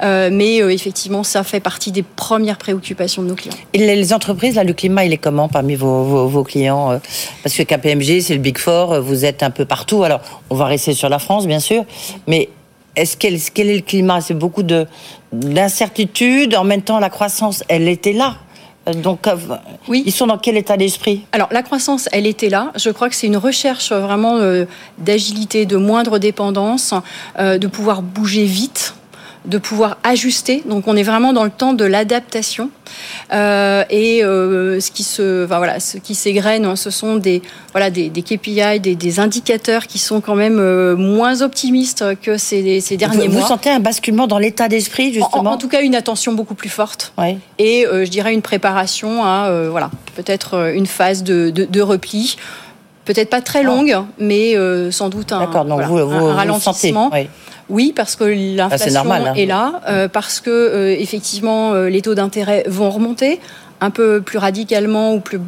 Euh, mais effectivement, ça fait partie des premières préoccupations de nos clients. Et les entreprises, là, le climat, il est comment parmi vos, vos clients Parce que KPMG, c'est le Big Four, vous êtes un peu partout. Alors, on va rester sur la France, bien sûr, mais est-ce quel, quel est le climat? C'est beaucoup de d'incertitude. En même temps, la croissance, elle était là. Donc, euh, oui. ils sont dans quel état d'esprit? Alors, la croissance, elle était là. Je crois que c'est une recherche vraiment euh, d'agilité, de moindre dépendance, euh, de pouvoir bouger vite de pouvoir ajuster. Donc on est vraiment dans le temps de l'adaptation. Euh, et euh, ce qui se, enfin, voilà, ce qui s'égrène, hein, ce sont des, voilà, des, des KPI, des, des, indicateurs qui sont quand même euh, moins optimistes que ces, ces derniers vous, mois. Vous sentez un basculement dans l'état d'esprit justement en, en, tout cas, une attention beaucoup plus forte. Oui. Et je dirais une préparation à, voilà, peut-être une phase de, de, de repli. Peut-être pas très longue, oh. mais sans doute un, donc voilà, vous, vous, un ralentissement. oui. Oui, parce que l'inflation ah, est, hein. est, là, euh, parce que euh, effectivement euh, les taux d'intérêt vont remonter un peu plus radicalement ou plus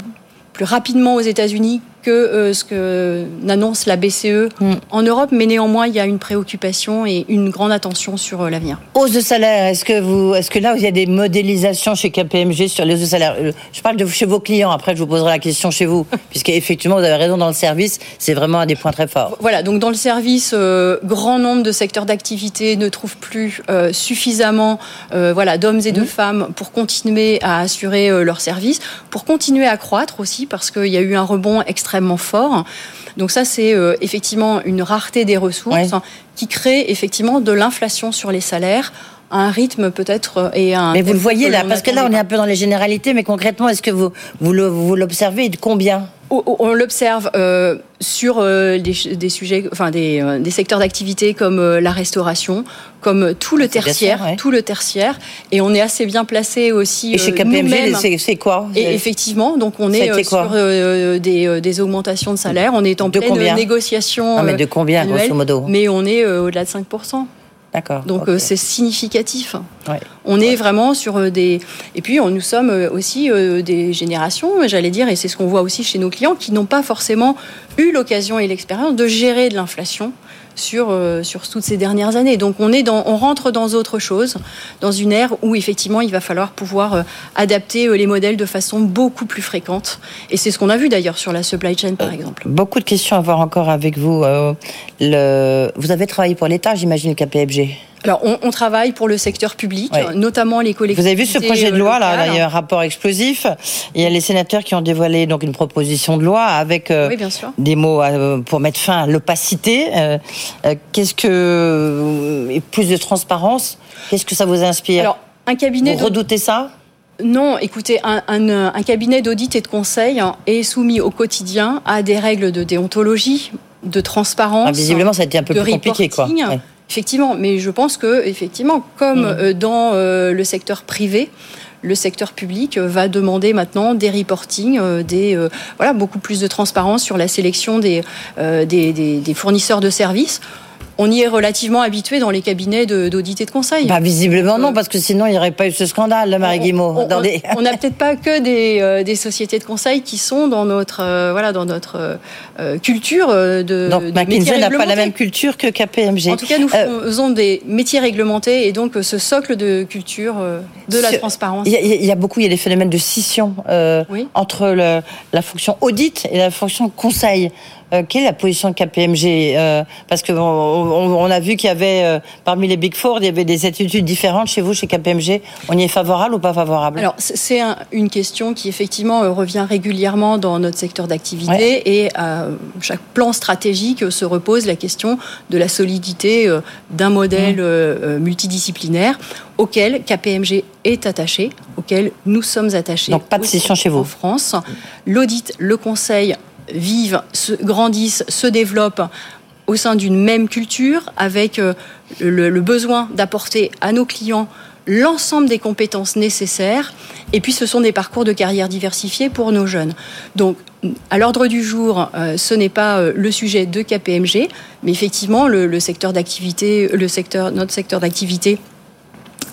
plus rapidement aux États-Unis que euh, ce que n'annonce la BCE mm. en Europe, mais néanmoins il y a une préoccupation et une grande attention sur euh, l'avenir. Hausse de salaire, est-ce que vous, est-ce que là il y a des modélisations chez KPMG sur les hausses de salaire? Je parle de chez vos clients. Après, je vous poserai la question chez vous, puisqu'effectivement vous avez raison dans le service, c'est vraiment un des points très forts. Voilà, donc dans le service, euh, grand nombre de secteurs d'activité ne trouvent plus euh, suffisamment, euh, voilà, d'hommes et de mmh. femmes pour continuer à assurer euh, leur service, pour continuer à croître aussi, parce qu'il y a eu un rebond extrêmement extrêmement fort. Donc ça, c'est euh, effectivement une rareté des ressources ouais. qui crée effectivement de l'inflation sur les salaires un rythme peut-être et un. Mais vous le voyez là, parce que là, on est un peu dans les généralités, mais concrètement, est-ce que vous vous, l'observez de combien? On l'observe euh, sur euh, des, des, sujets, enfin des, euh, des secteurs d'activité comme euh, la restauration, comme tout le tertiaire, ouais. tout le tertiaire, et on est assez bien placé aussi. Et chez KPMG, c'est quoi? Et effectivement, donc on est sur des, des, augmentations de salaire. On est en de pleine négociation. Ah, mais de combien, annuelle, grosso modo? Mais on est au-delà de 5 D'accord. Donc okay. c'est significatif. Ouais. On est vraiment sur des et puis on, nous sommes aussi euh, des générations, j'allais dire, et c'est ce qu'on voit aussi chez nos clients qui n'ont pas forcément eu l'occasion et l'expérience de gérer de l'inflation sur, euh, sur toutes ces dernières années. Donc on, est dans, on rentre dans autre chose, dans une ère où effectivement il va falloir pouvoir euh, adapter euh, les modèles de façon beaucoup plus fréquente. Et c'est ce qu'on a vu d'ailleurs sur la supply chain par exemple. Beaucoup de questions à voir encore avec vous. Le... Vous avez travaillé pour l'État, j'imagine, KPMG alors, on, on, travaille pour le secteur public, notamment les collectivités. Vous avez vu ce projet de loi là, là, il y a un rapport explosif. Il y a les sénateurs qui ont dévoilé donc une proposition de loi avec euh, oui, des mots euh, pour mettre fin à l'opacité. Euh, Qu'est-ce que plus de transparence Qu'est-ce que ça vous inspire Alors, un cabinet. Vous redoutez ça non, écoutez, un, un, un cabinet d'audit et de conseil est soumis au quotidien à des règles de déontologie, de transparence. Ah, visiblement, ça a été un peu plus compliqué, quoi. Ouais. Effectivement, mais je pense que, effectivement, comme mmh. dans euh, le secteur privé, le secteur public va demander maintenant des reporting, euh, des euh, voilà beaucoup plus de transparence sur la sélection des, euh, des, des, des fournisseurs de services on y est relativement habitué dans les cabinets d'audit et de conseil. Bah, visiblement non, parce que sinon il n'y aurait pas eu ce scandale, Marie Guimau. On n'a peut-être pas que des, euh, des, sociétés de conseil qui sont dans notre, euh, voilà, dans notre euh, culture de. Donc McKinsey n'a pas la même culture que KPMG. En tout cas, nous faisons des métiers réglementés et donc ce socle de culture de la transparence. Il y, y, a beaucoup, il y a des phénomènes de scission oui. entre le, la fonction audit et la fonction conseil. Euh, quelle est la position de KPMG euh, Parce que on, on, on a vu qu'il y avait euh, parmi les Big Four, il y avait des attitudes différentes chez vous, chez KPMG. On y est favorable ou pas favorable? Alors c'est un, une question qui effectivement revient régulièrement dans notre secteur d'activité ouais. et à chaque plan stratégique se repose la question de la solidité d'un modèle mmh. multidisciplinaire auquel KPMG est attaché, auquel nous sommes attachés. Donc pas de session chez vous en France. L'audit, le conseil vivent, se, grandissent, se développent au sein d'une même culture, avec euh, le, besoin d'apporter à nos clients l'ensemble des compétences nécessaires. Et puis, ce sont des parcours de carrière diversifiés pour nos jeunes. Donc, à l'ordre du jour, euh, ce n'est pas euh, le sujet de KPMG, mais effectivement, le, le secteur d'activité, le secteur, notre secteur d'activité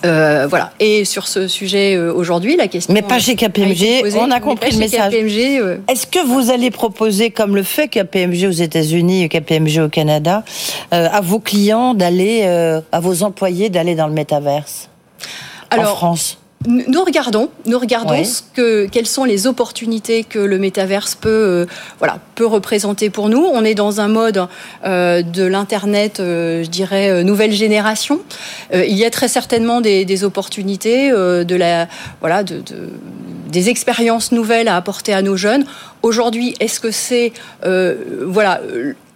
euh, voilà. Et sur ce sujet euh, aujourd'hui, la question. Mais pas chez KPMG. Posée, on a compris le message. KPMG, euh... Est-ce que vous allez proposer, comme le fait KPMG aux États-Unis et KPMG au Canada, euh, à vos clients d'aller, euh, à vos employés d'aller dans le métaverse? Alors, en France? Nous regardons, nous regardons oui. ce que, quelles sont les opportunités que le métaverse peut, euh, voilà, peut représenter pour nous. On est dans un mode euh, de l'internet, euh, je dirais euh, nouvelle génération. Euh, il y a très certainement des, des opportunités, euh, de la, voilà, de, de, des expériences nouvelles à apporter à nos jeunes. Aujourd'hui, est-ce que c'est, voilà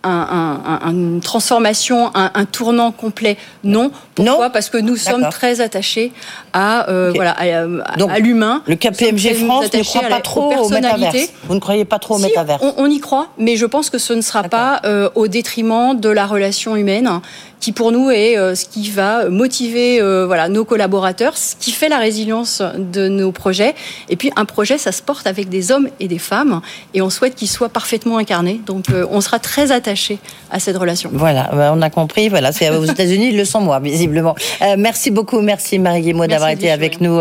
une transformation, un, tournant complet? Non. Pourquoi? Parce que nous sommes très attachés à, voilà, à, l'humain. Le KPMG France ne croit pas trop au métaverse. Vous ne croyez pas trop au métaverse on, y croit, mais je pense que ce ne sera pas au détriment de la relation humaine qui pour nous est euh, ce qui va motiver euh, voilà nos collaborateurs, ce qui fait la résilience de nos projets. Et puis un projet, ça se porte avec des hommes et des femmes, et on souhaite qu'il soit parfaitement incarné. Donc euh, on sera très attaché à cette relation. Voilà, bah, on a compris. Voilà, c'est aux États-Unis, ils le sont moi, visiblement. merci beaucoup, merci Marie Guillemot d'avoir été avec nous,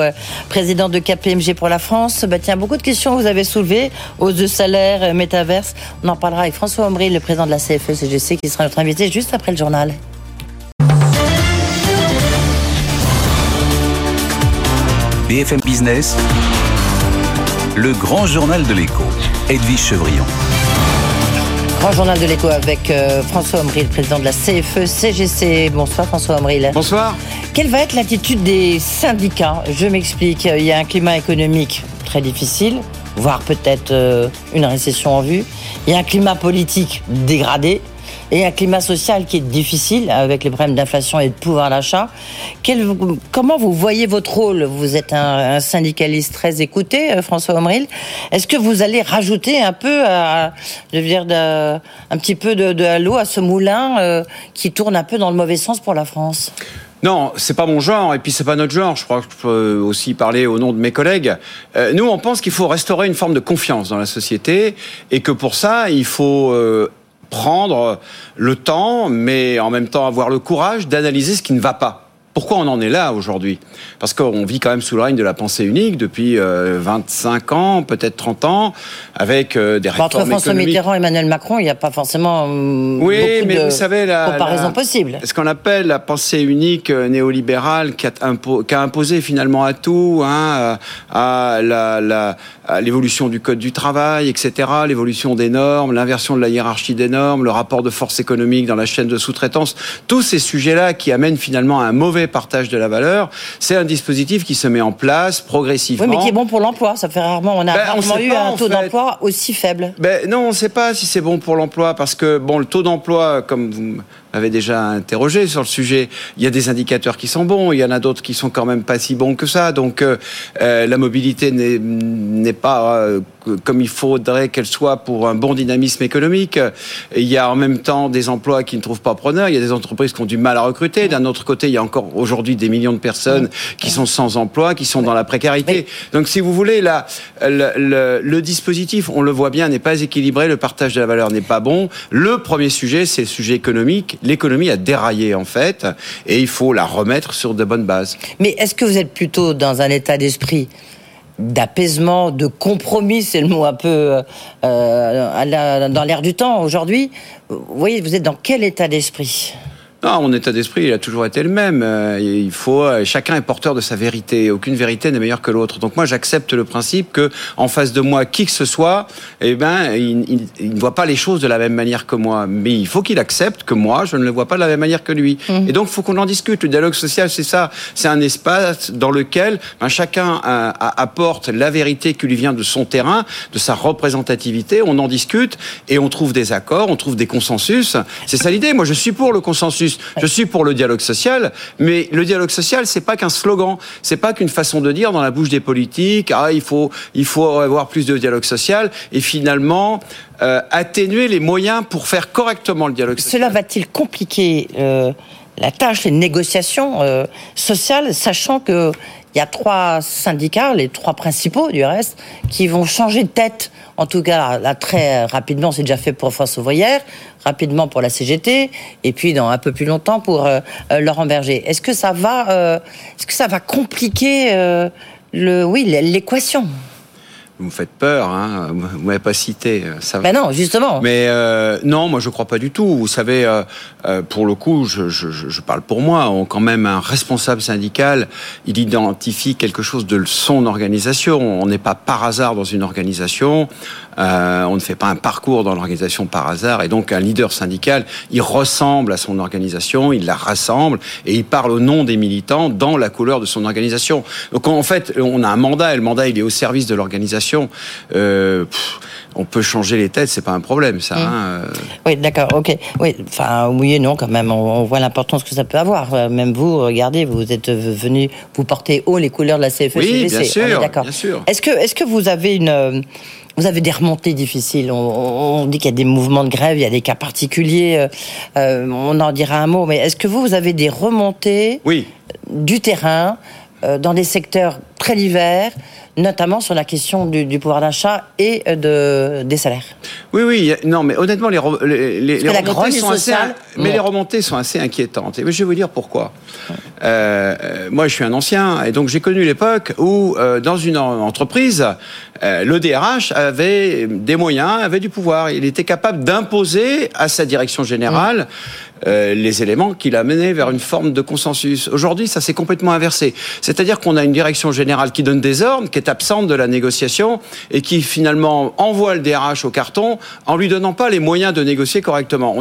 président de KPMG pour la France. Bah, tiens, beaucoup de questions vous avez soulevées, hausse de salaire, métaverse. On en parlera avec François Omri, le président de la CFE-CGC, qui sera notre invité juste après le journal. BFM Business, le grand journal de l'écho, Edwige Chevrillon. Grand journal de l'écho avec euh, François Omril, président de la CFE-CGC. Bonsoir François Omril. Bonsoir. Quelle va être l'attitude des syndicats? Je m'explique. Il y a un climat économique très difficile, voire peut-être euh, une récession en vue. Il y a un climat politique dégradé et un climat social qui est difficile avec les problèmes d'inflation et de pouvoir d'achat. comment vous voyez votre rôle? Vous êtes un, syndicaliste très écouté, euh, François Omril. Est-ce que vous allez rajouter un peu, à, dire, un petit peu de, de l'eau à ce moulin euh, qui tourne un peu dans le mauvais sens pour la France? Non, c'est pas mon genre, et puis c'est pas notre genre. Je crois que je peux aussi parler au nom de mes collègues. Euh, nous, on pense qu'il faut restaurer une forme de confiance dans la société, et que pour ça, il faut prendre le temps, mais en même temps avoir le courage d'analyser ce qui ne va pas. Pourquoi on en est là aujourd'hui? Parce qu'on vit quand même sous le règne de la pensée unique depuis 25 euh, ans, peut-être 30 ans, avec euh, des réformes Entre François Mitterrand et Emmanuel Macron, il n'y a pas forcément euh, oui, beaucoup mais de vous savez, la, comparaison possible. Ce qu'on appelle la pensée unique néolibérale qui a, imposé finalement à tout, hein, à l'évolution du code du travail, etc., l'évolution des normes, l'inversion de la hiérarchie des normes, le rapport de force économique dans la chaîne de sous-traitance, tous ces sujets-là qui amènent finalement à un mauvais partage de la valeur. C'est un dispositif qui se met en place progressivement. Oui, mais qui est bon pour l'emploi. Ça fait rarement, on a ben, rarement eu un taux d'emploi aussi faible. Ben, non, on ne sait pas si c'est bon pour l'emploi parce que bon, le taux d'emploi, comme vous m'avez déjà interrogé sur le sujet, il y a des indicateurs qui sont bons, il y en a d'autres qui sont quand même pas si bons que ça. Donc euh, euh, la mobilité n'est pas euh, comme il faudrait qu'elle soit pour un bon dynamisme économique. Il y a en même temps des emplois qui ne trouvent pas preneur, il y a des entreprises qui ont du mal à recruter. D'un autre côté, il y a encore aujourd'hui des millions de personnes qui sont sans emploi, qui sont dans la précarité. Donc si vous voulez, là, le, le, dispositif, on le voit bien, n'est pas équilibré, le partage de la valeur n'est pas bon. Le premier sujet, c'est le sujet économique. L'économie a déraillé en fait, et il faut la remettre sur de bonnes bases. Mais est-ce que vous êtes plutôt dans un état d'esprit d'apaisement, de compromis, c'est le mot un peu euh, dans l'air du temps aujourd'hui? Vous voyez, vous êtes dans quel état d'esprit? Non, mon état d'esprit, il a toujours été le même. Euh, il faut, chacun est porteur de sa vérité. Aucune vérité n'est meilleure que l'autre. Donc moi, j'accepte le principe que, en face de moi, qui que ce soit, eh ben, il, ne voit pas les choses de la même manière que moi. Mais il faut qu'il accepte que moi, je ne le vois pas de la même manière que lui. Mmh. Et donc, il faut qu'on en discute. Le dialogue social, c'est ça. C'est un espace dans lequel ben, chacun apporte la vérité qui lui vient de son terrain, de sa représentativité. On en discute et on trouve des accords, on trouve des consensus. C'est ça l'idée. Moi, je suis pour le consensus. Je suis pour le dialogue social, mais le dialogue social, c'est pas qu'un slogan, c'est pas qu'une façon de dire dans la bouche des politiques, ah il faut il faut avoir plus de dialogue social et finalement euh, atténuer les moyens pour faire correctement le dialogue social. Cela va-t-il compliquer euh, la tâche, les négociations euh, sociales, sachant que il y a trois syndicats, les trois principaux du reste, qui vont changer de tête. En tout cas, là, très rapidement, c'est déjà fait pour France Ouvrière, rapidement pour la CGT, et puis dans un peu plus longtemps pour euh, euh, Laurent Berger. Est-ce que ça va, euh, est-ce que ça va compliquer le, oui, l'équation? Vous me faites peur, hein vous m'avez pas cité. Euh, ça... Ben non, justement. Mais euh, non, moi je crois pas du tout. Vous savez, euh, pour le coup, je, je, je, parle pour moi. On, quand même un responsable syndical, il identifie quelque chose de son organisation. On n'est pas par hasard dans une organisation. On ne fait pas un parcours dans l'organisation par hasard. Et donc un leader syndical, il ressemble à son organisation, il la rassemble et il parle au nom des militants dans la couleur de son organisation. Donc en fait, on a un mandat et le mandat il est au service de l'organisation. Euh, on peut changer les têtes, c'est pas un problème, ça. Mmh. Hein. Oui, d'accord, ok. Oui, enfin, oui et non, quand même. On, voit l'importance que ça peut avoir. Euh, même vous, regardez, vous êtes venu, vous portez haut les couleurs de la CFE. Oui, bien sûr, d'accord. Est-ce que, est-ce que vous avez une euh, vous avez des remontées difficiles. On, dit qu'il y a des mouvements de grève, il y a des cas particuliers. Euh, on en dira un mot. Mais est-ce que vous, vous avez des remontées oui. du terrain dans des secteurs très divers notamment sur la question du, pouvoir d'achat et euh, de, des salaires. Oui, oui, non, mais honnêtement, les, les, remontées sont assez, mais les remontées sont assez inquiétantes. Et je vais vous dire pourquoi. Euh, moi, je suis un ancien, et donc j'ai connu l'époque où, euh, dans une entreprise, le DRH avait des moyens, avait du pouvoir. Il était capable d'imposer à sa direction générale les éléments qui l'amenaient vers une forme de consensus. Aujourd'hui, ça s'est complètement inversé. C'est-à-dire qu'on a une direction générale qui donne des ordres, qui est absente de la négociation et qui finalement envoie le DRH au carton en lui donnant pas les moyens de négocier correctement.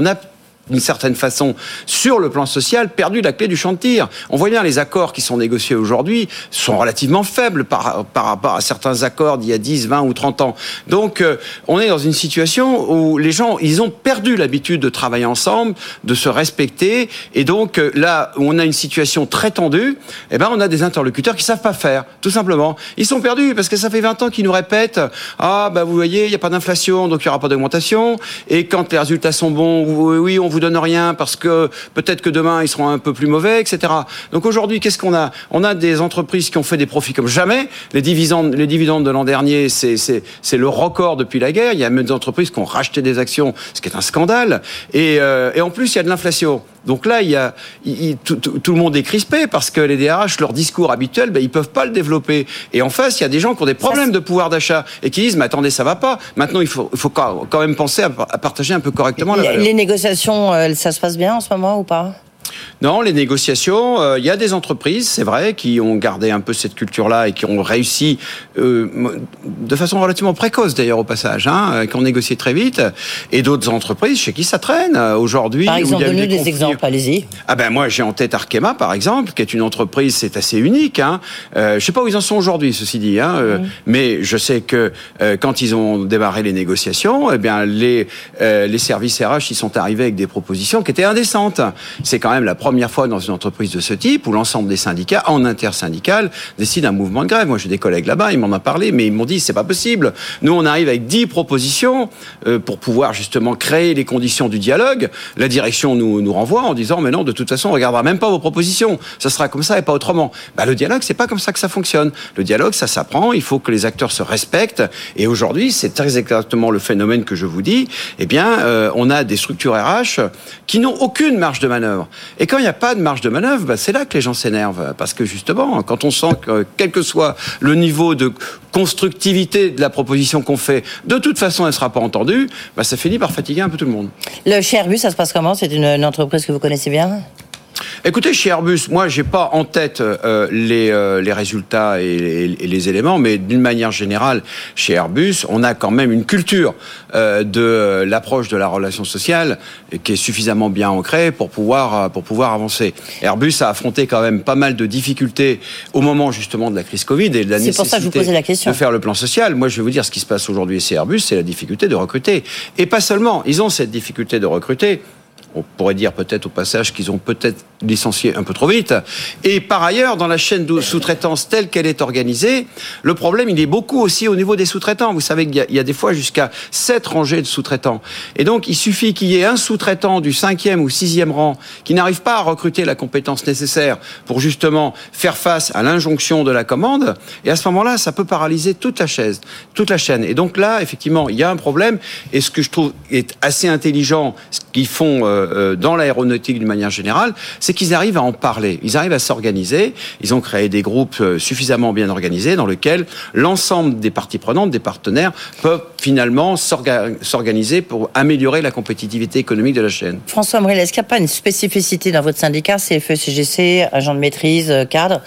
D'une certaine façon, sur le plan social, perdu la clé du champ de tir. On voit bien les accords qui sont négociés aujourd'hui sont relativement faibles par, par rapport à certains accords d'il y a 10, 20 ou 30 ans. Donc, euh, on est dans une situation où les gens, ils ont perdu l'habitude de travailler ensemble, de se respecter, et donc euh, là où on a une situation très tendue, eh ben, on a des interlocuteurs qui savent pas faire, tout simplement. Ils sont perdus parce que ça fait 20 ans qu'ils nous répètent, ah, bah, vous voyez, il n'y a pas d'inflation, donc il n'y aura pas d'augmentation, et quand les résultats sont bons, oui, on vous donne rien parce que peut-être que demain ils seront un peu plus mauvais, etc. Donc aujourd'hui, qu'est-ce qu'on a? On a des entreprises qui ont fait des profits comme jamais. Les dividendes, les dividendes de l'an dernier, c'est le record depuis la guerre. Il y a même des entreprises qui ont racheté des actions, ce qui est un scandale. Et, euh, et en plus, il y a de l'inflation. Donc là, il y a, tout, le monde est crispé parce que les DRH, leur discours habituel, ben, ils peuvent pas le développer. Et en face, il y a des gens qui ont des problèmes de pouvoir d'achat et qui disent, mais attendez, ça va pas. Maintenant, il faut, quand même penser à, partager un peu correctement la valeur. Les négociations, euh, ça se passe bien en ce moment ou pas? Non, les négociations, euh, il y a des entreprises, c'est vrai, qui ont gardé un peu cette culture-là et qui ont réussi euh, de façon relativement précoce d'ailleurs au passage, hein, euh, qui ont négocié très vite, et d'autres entreprises chez qui ça traîne aujourd'hui. Par exemple, donnez des, exemples, allez-y. Ah ben moi j'ai en tête Arkema par exemple, qui est une entreprise, c'est assez unique. Hein. Euh, je sais pas où ils en sont aujourd'hui, ceci dit, hein, mm. mais je sais que quand ils ont démarré les négociations, eh bien les les services RH ils sont arrivés avec des propositions qui étaient indécentes. C'est quand même la première fois dans une entreprise de ce type où l'ensemble des syndicats, en intersyndical, décident un mouvement de grève. Moi, j'ai des collègues là-bas, ils m'en ont parlé, mais ils m'ont dit c'est pas possible. Nous, on arrive avec 10 propositions euh, pour pouvoir justement créer les conditions du dialogue. La direction nous, renvoie en disant mais non, de toute façon, on regardera même pas vos propositions. Ça sera comme ça et pas autrement. Bah, le dialogue, c'est pas comme ça que ça fonctionne. Le dialogue, ça s'apprend. Il faut que les acteurs se respectent. Et aujourd'hui, c'est très exactement le phénomène que je vous dis. Eh bien, euh, on a des structures RH qui n'ont aucune marge de manœuvre. Et quand il n'y a pas de marge de manœuvre, bah, c'est là que les gens s'énervent. Parce que justement, quand on sent que, quel que soit le niveau de constructivité de la proposition qu'on fait, de toute façon, elle ne sera pas entendue, bah, ça finit par fatiguer un peu tout le monde. Le chez Airbus, ça se passe comment? C'est une entreprise que vous connaissez bien? Écoutez, chez Airbus, moi, j'ai pas en tête euh, les, euh, les, résultats et les, éléments, mais d'une manière générale, chez Airbus, on a quand même une culture euh, de l'approche de la relation sociale qui est suffisamment bien ancrée pour pouvoir pour pouvoir avancer. Airbus a affronté quand même pas mal de difficultés au moment justement de la crise Covid et de la nécessité pour ça que je vous posais la question. de faire le plan social. Moi, je vais vous dire ce qui se passe aujourd'hui chez Airbus, c'est la difficulté de recruter. Et pas seulement, ils ont cette difficulté de recruter on pourrait dire peut-être au passage qu'ils ont peut-être licencié un peu trop vite. Et par ailleurs, dans la chaîne de sous-traitance telle qu'elle est organisée, le problème, il est beaucoup aussi au niveau des sous-traitants. Vous savez qu'il y, a des fois jusqu'à sept rangées de sous-traitants. Et donc, il suffit qu'il y ait un sous-traitant du cinquième ou sixième rang qui n'arrive pas à recruter la compétence nécessaire pour justement faire face à l'injonction de la commande. Et à ce moment-là, ça peut paralyser toute la chaise, toute la chaîne. Et donc là, effectivement, il y a un problème. Et ce que je trouve est assez intelligent, ce qu'ils font euh, euh, dans l'aéronautique d'une manière générale, qu'ils arrivent à en parler, ils arrivent à s'organiser, ils ont créé des groupes euh, suffisamment bien organisés dans lesquels l'ensemble des parties prenantes, des partenaires, peuvent finalement s'organiser pour améliorer la compétitivité économique de la chaîne. François Amril, est-ce qu'il n'y a pas une spécificité dans votre syndicat, CFE, CGC, agent de maîtrise, euh, cadre?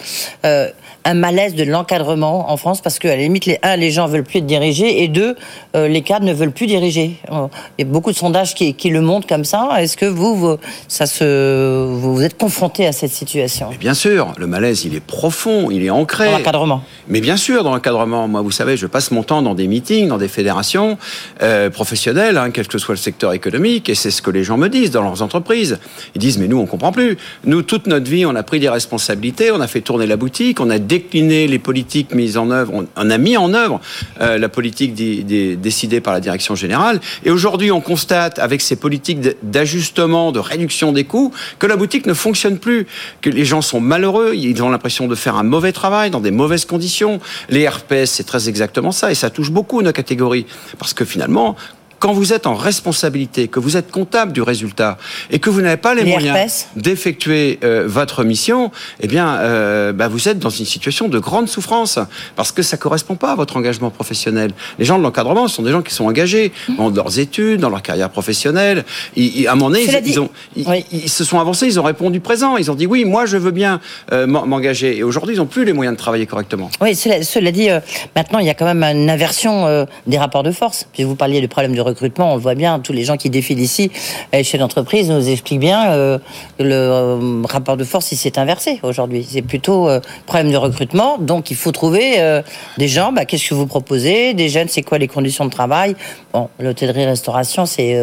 Un malaise de l'encadrement en France parce qu'à la limite, les, un, les gens veulent plus être dirigés et deux, euh, les cadres ne veulent plus diriger. Il y a beaucoup de sondages qui, qui le montrent comme ça. Est-ce que vous, vous, ça se, vous êtes confronté à cette situation? Mais Bien sûr, le malaise, il est profond, il est ancré. Dans l'encadrement. Mais bien sûr, dans l'encadrement. Moi, vous savez, je passe mon temps dans des meetings, dans des fédérations euh, professionnelles, hein, quel que soit le secteur économique, et c'est ce que les gens me disent dans leurs entreprises. Ils disent, mais nous, on comprend plus. Nous, toute notre vie, on a pris des responsabilités, on a fait tourner la boutique, on a décliné les politiques mises en œuvre, on, a mis en œuvre euh, la politique décidée par la direction générale. Et aujourd'hui, on constate, avec ces politiques d'ajustement, de réduction des coûts, que la boutique ne fonctionne plus, que les gens sont malheureux, ils ont l'impression de faire un mauvais travail dans des mauvaises conditions. Les RPS, c'est très exactement ça, et ça touche beaucoup nos catégories. Parce que finalement, quand vous êtes en responsabilité, que vous êtes comptable du résultat et que vous n'avez pas les, moyens d'effectuer euh, votre mission, eh bien, euh, bah, vous êtes dans une situation de grande souffrance parce que ça correspond pas à votre engagement professionnel. Les gens de l'encadrement sont des gens qui sont engagés mmh. dans leurs études, dans leur carrière professionnelle. à un moment donné, ils, ont, ils, se sont avancés, ils ont répondu présent, ils ont dit oui, moi je veux bien euh, m'engager. Et aujourd'hui, ils n'ont plus les moyens de travailler correctement. Oui, cela, dit, maintenant il y a quand même une inversion des rapports de force. Puis vous parliez du problème de recrutement, on le voit bien, tous les gens qui défilent ici euh, chez l'entreprise nous expliquent bien euh, le euh, rapport de force il s'est inversé aujourd'hui. C'est plutôt problème de recrutement, donc il faut trouver des gens. Bah, qu'est-ce que vous proposez Des jeunes, c'est quoi les conditions de travail? Bon, l'hôtellerie-restauration, c'est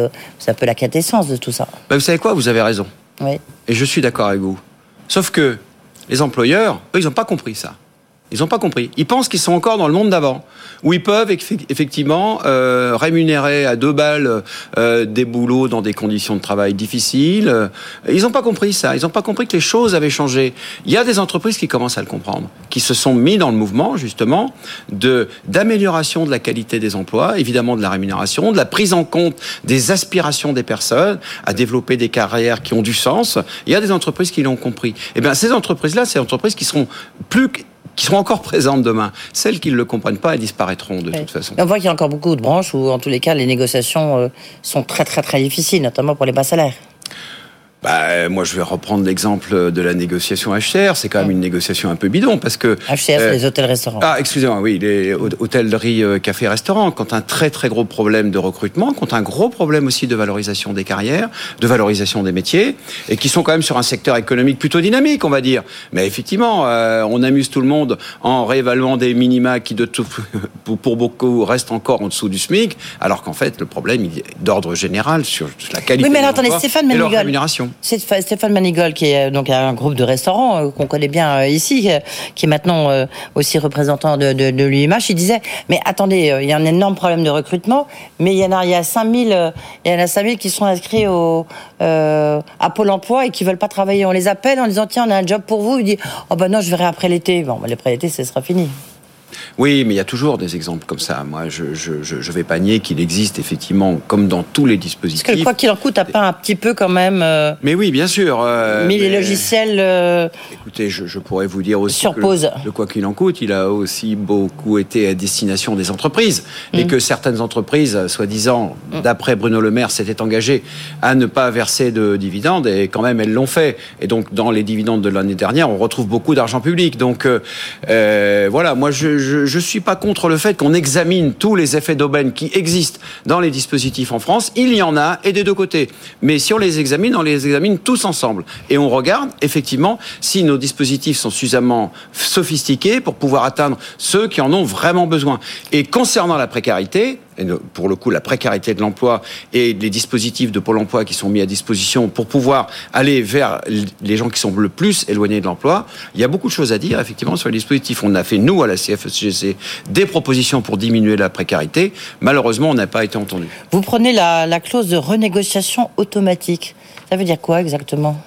un peu la quintessence de tout ça. Bah, vous savez quoi? Vous avez raison. Oui. Et je suis d'accord avec vous. Sauf que les employeurs, eux, ils n'ont pas compris ça. Ils n'ont pas compris. Ils pensent qu'ils sont encore dans le monde d'avant, où ils peuvent effectivement euh, rémunérer à deux balles euh, des boulots dans des conditions de travail difficiles. Ils n'ont pas compris ça. Ils n'ont pas compris que les choses avaient changé. Il y a des entreprises qui commencent à le comprendre, qui se sont mis dans le mouvement justement de d'amélioration de la qualité des emplois, évidemment de la rémunération, de la prise en compte des aspirations des personnes à développer des carrières qui ont du sens. Il y a des entreprises qui l'ont compris. Et eh bien ces entreprises-là, ces entreprises qui seront plus qui seront encore présentes demain. Celles qui ne le comprennent pas, elles disparaîtront de toute façon. On voit qu'il y a encore beaucoup de branches où, en tous les cas, les négociations euh, sont très très très difficiles, notamment pour les bas salaires. Bah, moi, je vais reprendre l'exemple de la négociation HCR. C'est quand même une négociation un peu bidon parce que. HCR, c'est euh, les hôtels-restaurants. Ah, excusez-moi, oui, les hôtelleries, euh, cafés-restaurants. Quand un très très gros problème de recrutement, quand un gros problème aussi de valorisation des carrières, de valorisation des métiers, et qui sont quand même sur un secteur économique plutôt dynamique, on va dire. Mais effectivement, euh, on amuse tout le monde en réévaluant des minima qui, de tout, pour beaucoup, restent encore en dessous du SMIC, alors qu'en fait, le problème est d'ordre général sur la qualité oui, mais attendez, Stéphane et leur rémunération. C'est Stéphane Manigol qui est donc un groupe de restaurants euh, qu'on connaît bien euh, ici, euh, qui est maintenant aussi représentant de, de. Il disait, mais attendez, il y a un énorme problème de recrutement, mais il y en a, il y a 5000, il y en a 5000 qui sont inscrits à Pôle Emploi et qui veulent pas travailler. On les appelle en disant, tiens, on a un job pour vous. Il dit, oh ben non, je verrai après l'été. Bon, ben, après l'été, ce sera fini. Oui, mais il y a toujours des exemples comme ça. Moi, je je, vais pas nier qu'il existe effectivement, comme dans tous les dispositifs. Parce que quoi qu'il en coûte, t'as pas un petit peu quand même. Euh, mais oui, bien sûr. Euh, mais les logiciels. Euh, écoutez, je, pourrais vous dire aussi surpose. que le, quoi qu'il en coûte, il a aussi beaucoup été à destination des entreprises et mm. que certaines entreprises, soi-disant, mm. d'après Bruno Le Maire, s'étaient engagées à ne pas verser de dividendes et quand même elles l'ont fait. Et donc dans les dividendes de l'année dernière, on retrouve beaucoup d'argent public. Donc voilà, moi je je ne suis pas contre le fait qu'on examine tous les effets d'aubaine qui existent dans les dispositifs en France. Il y en a, et des deux côtés. Mais si on les examine, on les examine tous ensemble. Et on regarde, effectivement, si nos dispositifs sont suffisamment sophistiqués pour pouvoir atteindre ceux qui en ont vraiment besoin. Et concernant la précarité, pour le coup la précarité de l'emploi et les dispositifs de Pôle emploi qui sont mis à disposition pour pouvoir aller vers les gens qui sont le plus éloignés de l'emploi, il y a beaucoup de choses à dire effectivement sur les dispositifs. On a fait, nous, à la CFSGC, des propositions pour diminuer la précarité. Malheureusement, on n'a pas été entendu. Vous prenez la, la clause de renégociation automatique. Ça veut dire quoi exactement?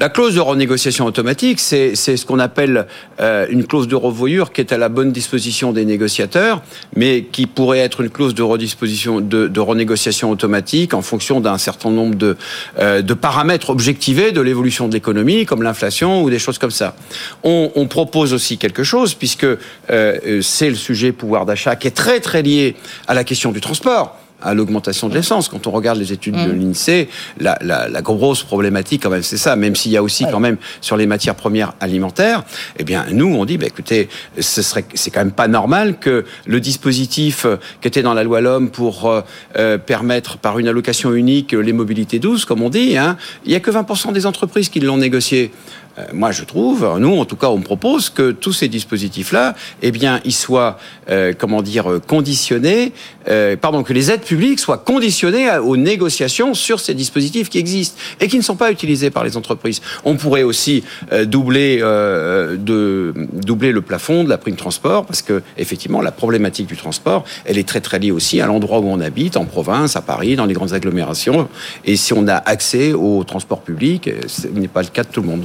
La clause de renégociation automatique, c'est ce qu'on appelle euh, une clause de revoyure qui est à la bonne disposition des négociateurs, mais qui pourrait être une clause de redisposition de, renégociation automatique en fonction d'un certain nombre de, euh, de paramètres objectivés de l'évolution de l'économie, comme l'inflation ou des choses comme ça. On, on propose aussi quelque chose puisque euh, c'est le sujet pouvoir d'achat qui est très très lié à la question du transport. À l'augmentation de l'essence. Quand on regarde les études de Mm. l'INSEE, la, la- la grosse problématique quand même, c'est ça. Même s'il y a aussi Ouais. quand même sur les matières premières alimentaires, eh bien nous on dit, bah, écoutez, ce serait, c'est quand même pas normal que le dispositif euh, qui était dans la loi l'homme pour euh, euh, permettre par une allocation unique les mobilités douces, comme on dit, hein, il y a que 20% des entreprises qui l'ont négocié. Euh, Moi, je trouve, nous, en tout cas, on propose que tous ces dispositifs-là, eh bien, ils soient, euh, comment dire, conditionnés, euh, pardon, que les aides publiques soient conditionnées aux négociations sur ces dispositifs qui existent et qui ne sont pas utilisés par les entreprises. On pourrait aussi euh, doubler, euh, de, doubler le plafond de la prime transport parce que, effectivement, la problématique du transport, elle est très très liée aussi à l'endroit où on habite, en province, à Paris, dans les grandes agglomérations. Et si on a accès au transport public, euh, ce n'est pas le cas de tout le monde.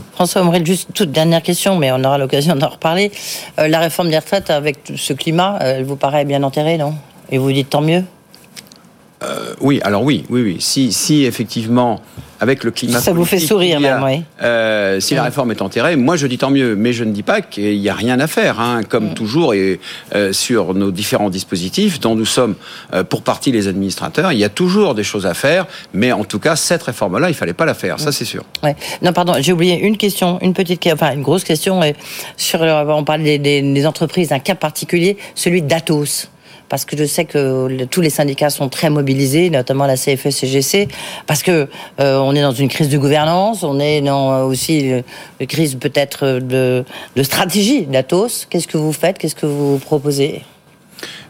Juste toute dernière question, mais on aura l'occasion d'en reparler. Euh, la réforme des retraites avec ce climat, euh, elle vous paraît bien enterrée, non? Et vous dites tant mieux? Euh, oui, alors oui, oui, oui. Si, si effectivement, avec le climat. Ça vous fait sourire a, même, oui. euh, si la réforme est enterrée, moi je dis tant mieux, mais je ne dis pas qu'il n'y a rien à faire. hein. comme Mm. toujours, et euh, sur nos différents dispositifs, dont nous sommes pour partie les administrateurs, il y a toujours des choses à faire, mais en tout cas, cette réforme-là, il fallait pas la faire, ça c'est sûr. Non, pardon, j'ai oublié une question, une petite, enfin une grosse question. euh, Sur, on parle des, des- des entreprises, un cas particulier, celui d'Atos. Parce que je sais que tous les syndicats sont très mobilisés, notamment la CFE-CGC, parce que euh, on est dans une crise de gouvernance, on est dans euh, aussi une crise peut-être de stratégie d'Atos. Qu'est-ce que vous faites? Qu'est-ce que vous proposez?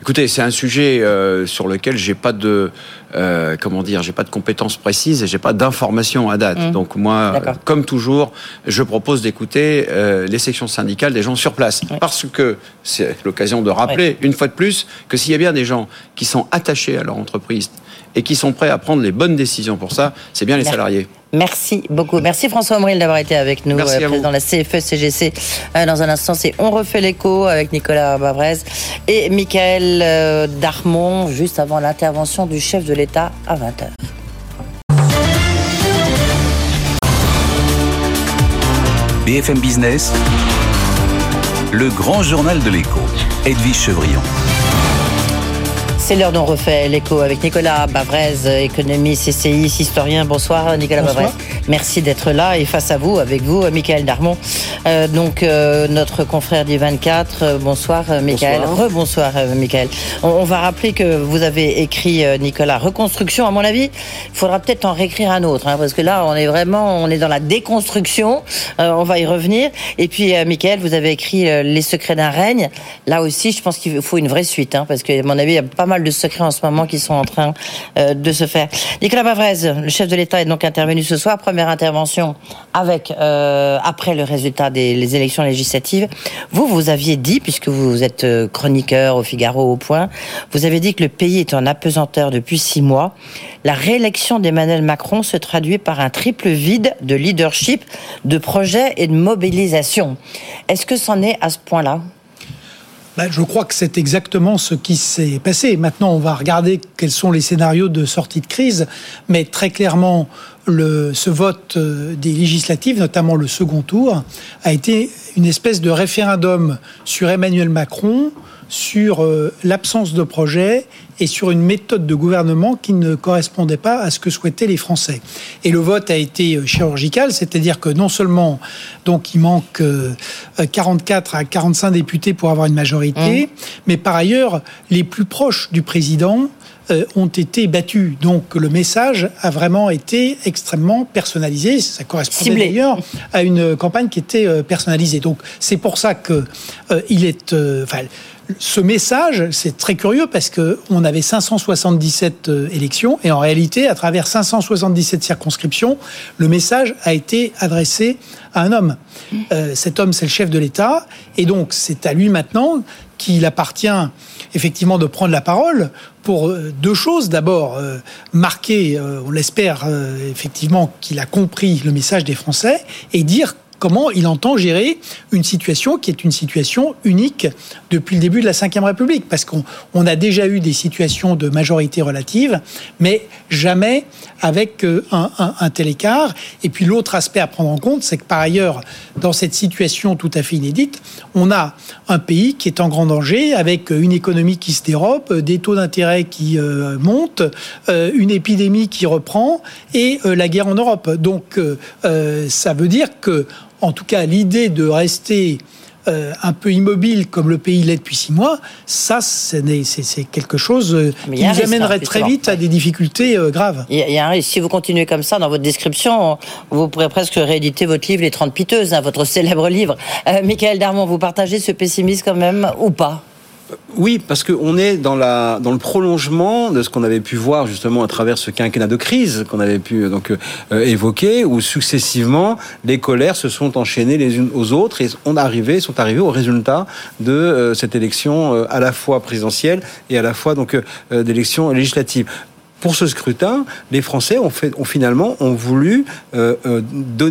Écoutez, c'est un sujet euh, sur lequel j'ai pas de euh, comment dire, j'ai pas de compétences précises et j'ai pas d'informations à date. Mmh. Donc moi, euh, comme toujours, je propose d'écouter euh, les sections syndicales des gens sur place, parce que c'est l'occasion de rappeler une fois de plus que s'il y a bien des gens qui sont attachés à leur entreprise et qui sont prêts à prendre les bonnes décisions pour ça, c'est bien les Merci. salariés. Merci beaucoup. Merci François Omril d'avoir été avec nous, Merci vous. président de la CFE-CGC. Euh, dans un instant, c'est On refait l'écho avec Nicolas Bavrez et Michael euh, Darmon, juste avant l'intervention du chef de l'État à 20h. BFM Business, le grand journal de l'écho, Edwige Chevrillon. C'est l'heure dont refait l'écho avec Nicolas Bavrez, économiste, CCI, historien. Bonsoir Nicolas. Bavrez. Merci d'être là et face à vous, avec vous, Michael Darmon, euh, donc euh, notre confrère du 24. Euh, bonsoir euh, Michael. Bonsoir. Rebonsoir euh, Michael. On, on va rappeler que vous avez écrit Nicolas Reconstruction. À mon avis, il faudra peut-être en réécrire un autre, hein, parce que là, on est vraiment, on est dans la déconstruction. Euh, on va y revenir. Et puis Michael, vous avez écrit Les secrets d'un règne. Là aussi, je pense qu'il faut une vraie suite, hein, parce que à mon avis, il y a pas mal de secrets en ce moment qui sont en train euh, de se faire. Nicolas Bavrez, le chef de l'État est donc intervenu ce soir. Première intervention avec euh, après le résultat des élections législatives. Vous, vous aviez dit, puisque vous êtes euh, chroniqueur au Figaro au Point, vous avez dit que le pays est en apesanteur depuis six mois. La réélection d'Emmanuel Macron se traduit par un triple vide de leadership, de projet et de mobilisation. Est-ce que c'en est à ce point-là? Ben, je crois que c'est exactement ce qui s'est passé. Maintenant, on va regarder quels sont les scénarios de sortie de crise, mais très clairement, le, ce vote euh, des législatives, notamment le second tour, a été une espèce de référendum sur Emmanuel Macron, sur euh, l'absence de projet et sur une méthode de gouvernement qui ne correspondait pas à ce que souhaitaient les Français. Et le vote a été euh, chirurgical, c'est-à-dire que non seulement donc il manque euh, euh, 44 à 45 députés pour avoir une majorité, mais par ailleurs les plus proches du président euh, ont été battus. Donc le message a vraiment été extrêmement personnalisé. Ça correspondait d'ailleurs à une campagne qui était euh, personnalisée. Donc c'est pour ça que euh, il est, euh, enfin, ce message, c'est très curieux parce que on avait 577 euh, élections et en réalité, à travers 577 circonscriptions, le message a été adressé à un homme. Euh, cet homme, c'est le chef de l'État et donc c'est à lui maintenant qu'il appartient effectivement de prendre la parole pour euh, deux choses. D'abord, marquer, on l'espère effectivement, qu'il a compris le message des Français et dire comment il entend gérer une situation qui est une situation unique depuis le début de la Ve République. Parce qu'on on a déjà eu des situations de majorité relative, mais jamais avec euh, un, un, tel écart. Et puis l'autre aspect à prendre en compte, c'est que par ailleurs, dans cette situation tout à fait inédite, on a un pays qui est en grand danger, avec une économie qui se dérobe, des taux d'intérêt qui euh, montent, euh, une épidémie qui reprend et la guerre en Europe. Donc ça veut dire que en tout cas, l'idée de rester euh, un peu immobile comme le pays l'est depuis six mois, ça, c'est quelque chose euh, qui nous amènerait très vite à des difficultés euh, graves. Il y, a un risque. Si vous continuez comme ça dans votre description, vous pourrez presque rééditer votre livre Les 30 piteuses, hein, votre célèbre livre. Michael Darmon, vous partagez ce pessimisme quand même ou pas? Oui, parce qu'on est dans, le prolongement de ce qu'on avait pu voir justement à travers ce quinquennat de crise qu'on avait pu donc euh, évoquer, où successivement les colères se sont enchaînées les unes aux autres et on sont arrivés au résultat de euh, cette élection euh, à la fois présidentielle et à la fois donc d'élection législative pour ce scrutin, les Français ont, fait, finalement ont voulu euh, euh,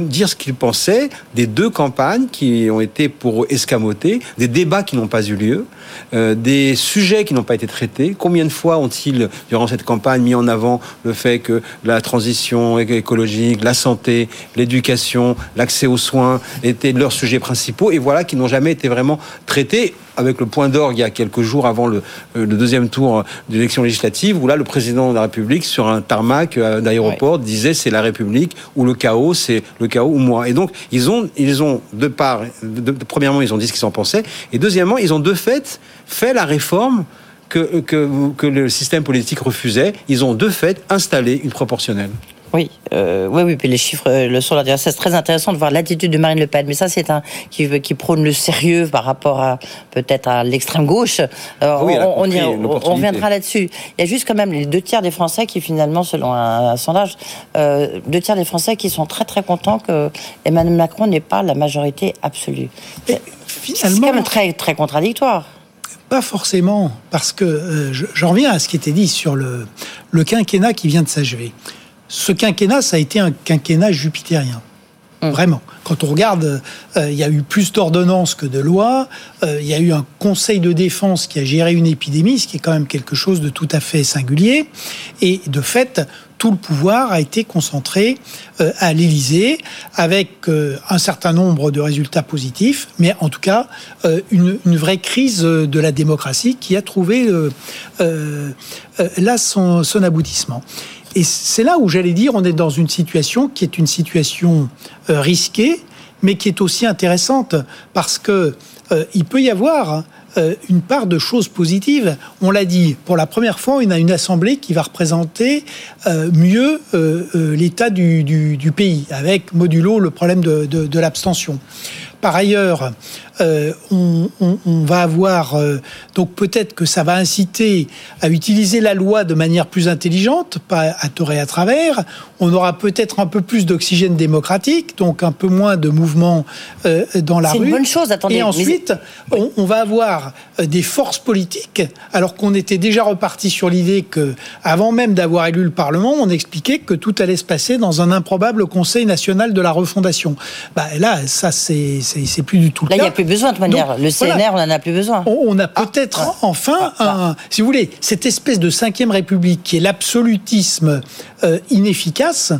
dire ce qu'ils pensaient des deux campagnes qui ont été pour escamoter, des débats qui n'ont pas eu lieu, euh, des sujets qui n'ont pas été traités. Combien de fois ont-ils, durant cette campagne, mis en avant le fait que la transition écologique, la santé, l'éducation, l'accès aux soins étaient leurs sujets principaux et voilà qui n'ont jamais été vraiment traités avec le point d'orgue il y a quelques jours avant le, le deuxième tour d'élection législative, où là, le président de la République sur un tarmac euh, d'aéroport disait c'est la République ou le chaos, c'est le chaos ou moi. Et donc ils ont, ils ont de part, premièrement ils ont dit ce qu'ils en pensaient, et deuxièmement ils ont de fait fait la réforme que, que, que le système politique refusait. Ils ont de fait installé une proportionnelle. Oui, euh, oui, oui. Puis les chiffres euh, le sont là. C'est très intéressant de voir l'attitude de Marine Le Pen. Mais ça, c'est un qui, qui prône le sérieux par rapport à peut-être à l'extrême gauche. Euh, on, on, reviendra là-dessus. Il y a juste quand même les deux tiers des Français qui finalement, selon un, sondage, euh, deux tiers des Français qui sont très très contents que Emmanuel Macron n'ait pas la majorité absolue. C'est quand même très très contradictoire. Pas forcément, parce que euh, j'en reviens à ce qui était dit sur le, le quinquennat qui vient de s'achever ce quinquennat, ça a été un quinquennat jupitérien. Hum. Vraiment. Quand on regarde, euh, il y a eu plus d'ordonnances que de lois. Euh, il y a eu un conseil de défense qui a géré une épidémie, ce qui est quand même quelque chose de tout à fait singulier. Et de fait, tout le pouvoir a été concentré euh, à l'Élysée, avec un certain nombre de résultats positifs, mais en tout cas une, vraie crise de la démocratie qui a trouvé là son, son aboutissement. Et c'est là où j'allais dire, on est dans une situation qui est une situation euh, risquée, mais qui est aussi intéressante parce que euh, il peut y avoir euh, une part de choses positives. On l'a dit, pour la première fois, on a une assemblée qui va représenter mieux l'état du, pays, avec modulo le problème de, de l'abstention. Par ailleurs, euh, on, va avoir euh, donc peut-être que ça va inciter à utiliser la loi de manière plus intelligente, pas à tort et à travers. On aura peut-être un peu plus d'oxygène démocratique, donc un peu moins de mouvements euh, dans la rue. C'est une bonne chose. Attendez. Et ensuite, on, va avoir des forces politiques, alors qu'on était déjà reparti sur l'idée que, avant même d'avoir élu le Parlement, on expliquait que tout allait se passer dans un improbable Conseil national de la refondation. Bah, là, ça c'est plus du tout le cas besoin de manière. le CNR, on n'en a plus besoin. On, a ah, peut-être ah, enfin, ah, un, si vous voulez, cette espèce de cinquième république qui est l'absolutisme euh, inefficace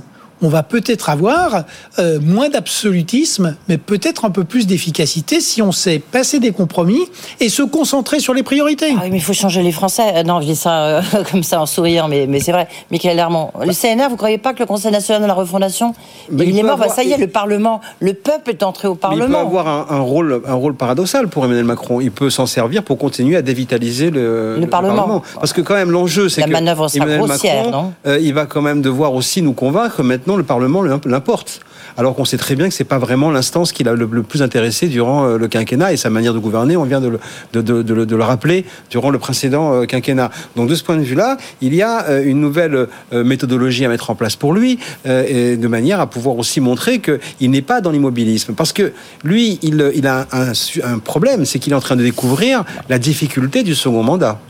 on va peut-être avoir euh, moins d'absolutisme, mais peut-être un peu plus d'efficacité si on sait passer des compromis et se concentrer sur les priorités. Ah oui, mais il faut changer les Français. Euh, non, je dis ça euh, comme ça en souriant, mais, mais c'est vrai. Michael Herman, le CNR, vous ne croyez pas que le Conseil national de la refondation, il, est mort bah, Ça y est, le Parlement, le peuple est entré au Parlement. il peut avoir un, rôle, un rôle paradoxal pour Emmanuel Macron. Il peut s'en servir pour continuer à dévitaliser le, le, Parlement. Parce que quand même, l'enjeu, c'est que la manœuvre sera grossière, non? il va quand même devoir aussi nous convaincre maintenant le Parlement l'importe. Alors qu'on sait très bien que c'est pas vraiment l'instance qui l'a le, plus intéressé durant euh, le quinquennat et sa manière de gouverner, on vient de le, rappeler durant le précédent euh, quinquennat. Donc de ce point de vue-là, il y a euh, une nouvelle méthodologie à mettre en place pour lui, et de manière à pouvoir aussi montrer qu'il n'est pas dans l'immobilisme. Parce que lui, il, a un problème, c'est qu'il est en train de découvrir la difficulté du second mandat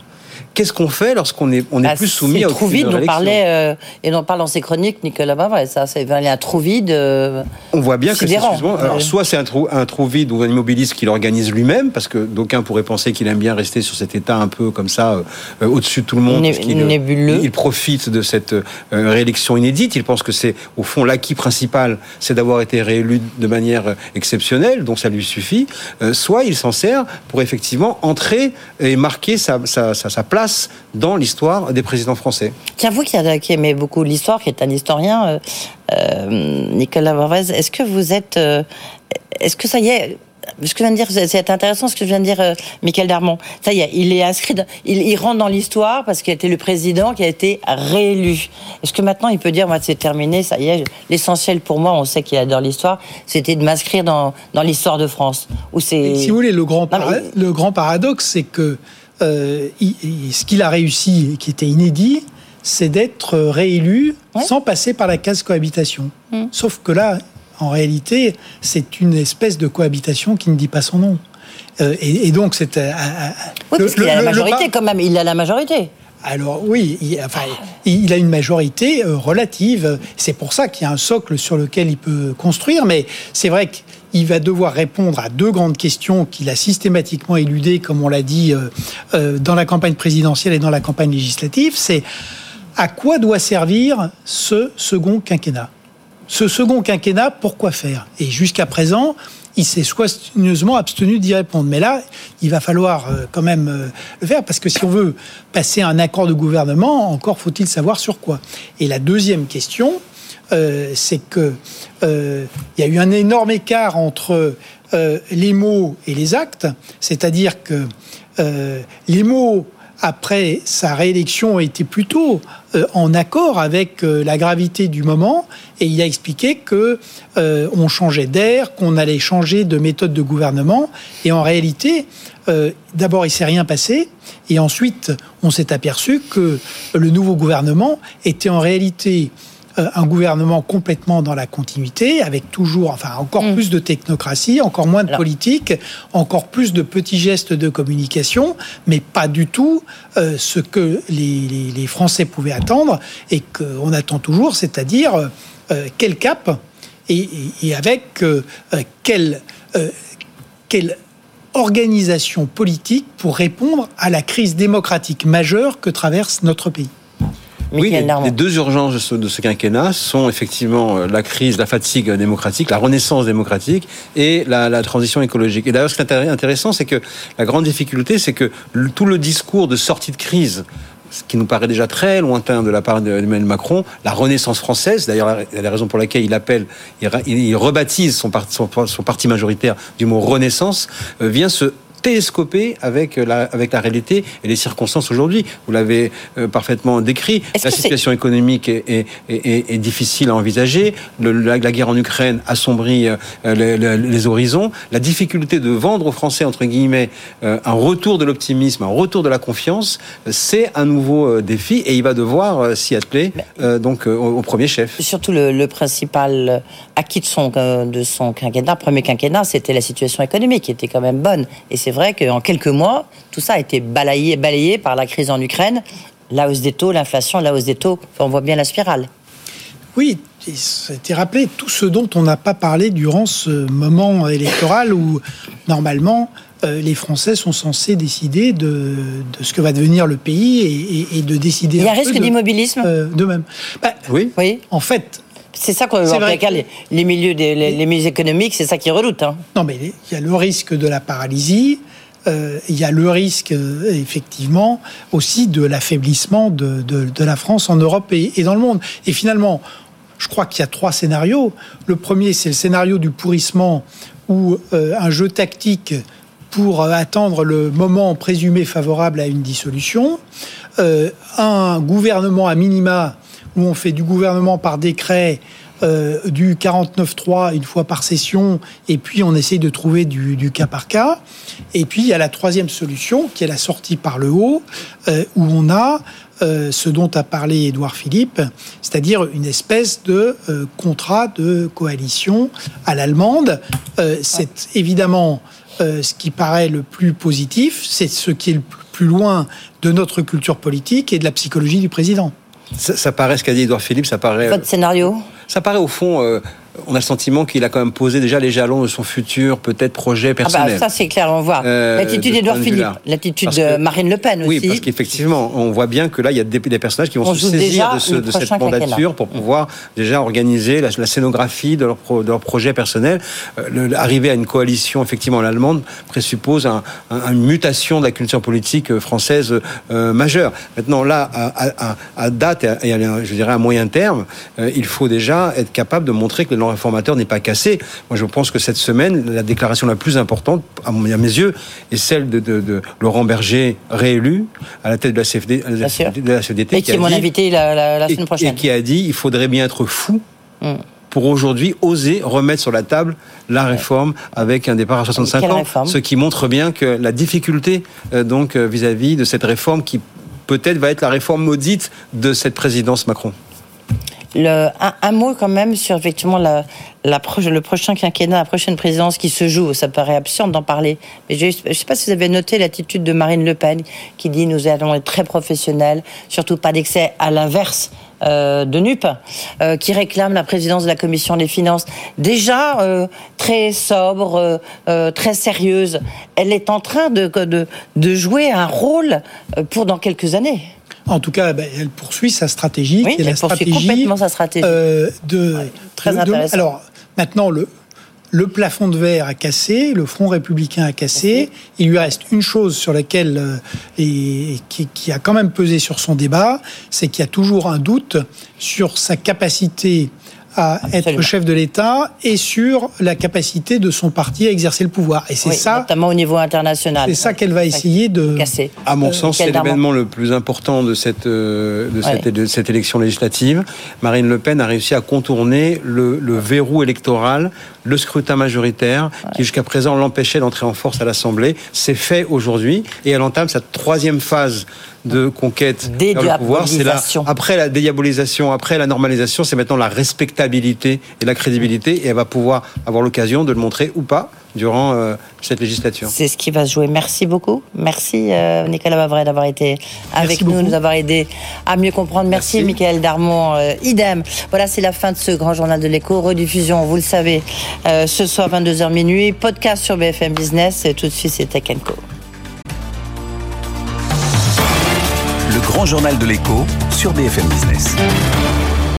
qu'est-ce qu'on fait lorsqu'on est, on est Ah, plus soumis à trou aucune vide, réélection parlait, euh, et dont parle dans ses chroniques Nicolas Bavard. Ça, c'est il un trou vide. euh, On voit bien que c'est alors soit c'est un trou, un trou vide ou un immobiliste qui l'organise lui-même, parce que d'aucuns pourraient penser qu'il aime bien rester sur cet état un peu comme ça, euh, au-dessus de tout le monde. Né- euh, nébuleux. Il profite de cette réélection inédite. Il pense que c'est, au fond, l'acquis principal, c'est d'avoir été réélu de manière exceptionnelle, donc ça lui suffit. Soit il s'en sert pour effectivement entrer et marquer sa, sa- sa- sa place dans l'histoire des présidents français. Tiens, vous qui, qui aimez beaucoup l'histoire, qui êtes un historien, euh, euh, Nicolas Varvez, est-ce que vous êtes. euh, est-ce que ça y est. Ce que je viens de dire, c'est- intéressant ce que vient de dire euh, Michael Darmon. Ça y est, il est inscrit, dans- il, il rentre dans l'histoire parce qu'il a été le président qui a été réélu. Est-ce que maintenant il peut dire, moi c'est terminé, ça y est, l'essentiel pour moi, on sait qu'il adore l'histoire, c'était de m'inscrire dans, dans l'histoire de France. C'est. Si vous voulez, le grand, Non, mais- para- le grand paradoxe, c'est que euh, il- il- ce qu'il a réussi et qui était inédit, c'est d'être réélu sans passer par la case cohabitation. Mm. Sauf que là, en réalité, c'est une espèce de cohabitation qui ne dit pas son nom. Euh, et, et donc, c'est. euh, euh, Oui, le- parce qu'il le- a la le- le majorité par- quand même, il a la majorité. Alors oui, il, enfin, il a une majorité euh, relative. C'est pour ça qu'il y a un socle sur lequel il peut construire. Mais c'est vrai qu'il va devoir répondre à deux grandes questions qu'il a systématiquement éludées, comme on l'a dit euh, euh, dans la campagne présidentielle et dans la campagne législative. C'est à quoi doit servir ce second quinquennat? Ce second quinquennat, pourquoi faire? Et jusqu'à présent, il s'est soigneusement abstenu d'y répondre. Mais là, il va falloir euh, quand même euh, le faire, parce que si on veut passer un accord de gouvernement, encore faut-il savoir sur quoi. Et la deuxième question, euh, c'est que il y a eu un énorme écart entre les mots et les actes, c'est-à-dire que les mots après sa réélection étaient plutôt euh, en accord avec euh, la gravité du moment. Et il a expliqué que euh, on changeait d'air, qu'on allait changer de méthode de gouvernement. Et en réalité d'abord il s'est rien passé. Et ensuite on s'est aperçu que le nouveau gouvernement était en réalité un gouvernement complètement dans la continuité, avec toujours, enfin, encore plus de technocratie, encore moins de politique, encore plus de petits gestes de communication, mais pas du tout euh, ce que les, les- les Français pouvaient attendre et qu'on attend toujours, c'est-à-dire euh, euh, quel cap et, et- et avec euh, euh, euh, quelle organisation politique pour répondre à la crise démocratique majeure que traverse notre pays. Oui, les, les deux urgences de ce, de ce quinquennat sont effectivement euh, la crise, la fatigue démocratique, la renaissance démocratique et la, la transition écologique. Et d'ailleurs, ce qui est intér- intéressant, c'est que la grande difficulté, c'est que le- tout le discours de sortie de crise ce qui nous paraît déjà très lointain de la part d'Emmanuel Macron, la renaissance française, d'ailleurs la, raison pour laquelle il appelle, il, rebaptise son, parti- son, son parti majoritaire du mot renaissance, euh, vient se télescoper avec la, avec la réalité et les circonstances aujourd'hui. Vous l'avez euh, parfaitement décrit. La situation économique est, est- est- est- est difficile à envisager. Le- la, la guerre en Ukraine assombrit euh, les, horizons. La difficulté de vendre aux Français, entre guillemets, euh, un retour de l'optimisme, un retour de la confiance, c'est un nouveau défi et il va devoir s'y atteler donc au, au premier chef. Surtout le, le principal acquis de son, de son quinquennat, premier quinquennat, c'était la situation économique qui était quand même bonne. Et c'est vrai qu'en quelques mois, tout ça a été balayé, balayé par la crise en Ukraine, la hausse des taux, l'inflation, la hausse des taux. Enfin, on voit bien la spirale. Oui, ça a été rappelé tout ce dont on n'a pas parlé durant ce moment électoral où, normalement, euh, les Français sont censés décider de, de ce que va devenir le pays et, et- et de décider. Il y a un risque de- d'immobilisme? euh, De même. Bah, oui. Oui. En fait. C'est ça qu'on cas, les, milieux, des, les, les milieux économiques, c'est ça qu'ils redoutent. Hein. Non, mais il y a le risque de la paralysie. euh, il y a le risque, euh, effectivement, aussi de l'affaiblissement de, de- de la France en Europe et, et dans le monde. Et finalement, je crois qu'il y a trois scénarios. Le premier, c'est le scénario du pourrissement où euh, un jeu tactique pour euh, attendre le moment présumé favorable à une dissolution, Euh, un gouvernement à minima où on fait du gouvernement par décret, euh, du 49.3 une fois par session, et puis on essaye de trouver du, cas par cas. Et puis il y a la troisième solution, qui est la sortie par le haut, euh, où on a euh, ce dont a parlé Édouard Philippe, c'est-à-dire une espèce de contrat de coalition à l'allemande. C'est évidemment ce qui paraît le plus positif, c'est ce qui est le plus loin de notre culture politique et de la psychologie du président. Ça, ça paraît, ce qu'a dit Edouard Philippe, ça paraît... Votre scénario Ça paraît au fond... Euh, on a le sentiment qu'il a quand même posé déjà les jalons de son futur, peut-être projet personnel. Ah bah, ça c'est clair, on voit. Euh, l'attitude d'Edouard Philippe, l'attitude de Marine Le Pen aussi. Oui, parce qu'effectivement, on voit bien que là, il y a des, personnages qui vont se saisir de, de cette mandature pour pouvoir déjà organiser la, scénographie de leur, de leur projet personnel. Euh, arriver à une coalition, effectivement, l'allemande présuppose un, une mutation de la culture politique euh, française majeure. Maintenant, là, à, date et à, je dirais à moyen terme, il faut déjà être capable de montrer que réformateur n'est pas cassé. Moi, je pense que cette semaine, la déclaration la plus importante, à mes yeux, est celle de, Laurent Berger, réélu à la tête de la, CFD, de la CFDT. Et qui, est mon invité la, semaine prochaine. Et qui a dit il faudrait bien être fou. Hmm. pour aujourd'hui oser remettre sur la table la réforme avec un départ à 65 ans, ce qui montre bien que la difficulté euh, donc euh, vis-à-vis -vis de cette réforme qui peut-être va être la réforme maudite de cette présidence Macron un, mot quand même sur effectivement le prochain quinquennat, la prochaine présidence qui se joue. Ça paraît absurde d'en parler. Mais je ne sais pas si vous avez noté l'attitude de Marine Le Pen qui dit nous allons être très professionnels, surtout pas d'excès à l'inverse. Euh, de NUP, euh, qui réclame la présidence de la commission des finances, déjà euh, très sobre, très sérieuse. Elle est en train de, de jouer un rôle pour dans quelques années. En tout cas, ben, elle poursuit sa stratégie, oui, elle la stratégie complètement sa stratégie. Euh, de, très intéressant. alors maintenant le le plafond de verre a cassé, le Front républicain a cassé. Il lui reste une chose sur laquelle euh, et, qui, qui, a quand même pesé sur son débat, c'est qu'il y a toujours un doute sur sa capacité à être chef de l'État et sur la capacité de son parti à exercer le pouvoir. Et c'est ça, notamment au niveau international. C'est ça qu'elle va essayer de casser. À mon sens, c'est l'événement le plus important de cette euh, de, cette, de cette élection législative. Marine Le Pen a réussi à contourner le, le verrou électoral, le scrutin majoritaire, qui jusqu'à présent l'empêchait d'entrer en force à l'Assemblée. C'est fait aujourd'hui et elle entame sa troisième phase de conquête vers le pouvoir. C'est là, après la dédiabolisation, après la normalisation, c'est maintenant la respectabilité et la crédibilité, et elle va pouvoir avoir l'occasion de le montrer ou pas durant euh, cette législature. C'est ce qui va se jouer. Merci beaucoup. Merci euh, Nicolas Bavray d'avoir été avec nous, nous avoir aidé à mieux comprendre. Merci, Michael Darmon, euh, idem. Voilà, c'est la fin de ce grand journal de l'écho. Rediffusion, vous le savez, ce soir 22h minuit. Podcast sur BFM Business. Et tout de suite, c'est Tech Co. Le grand journal de l'écho sur BFM Business.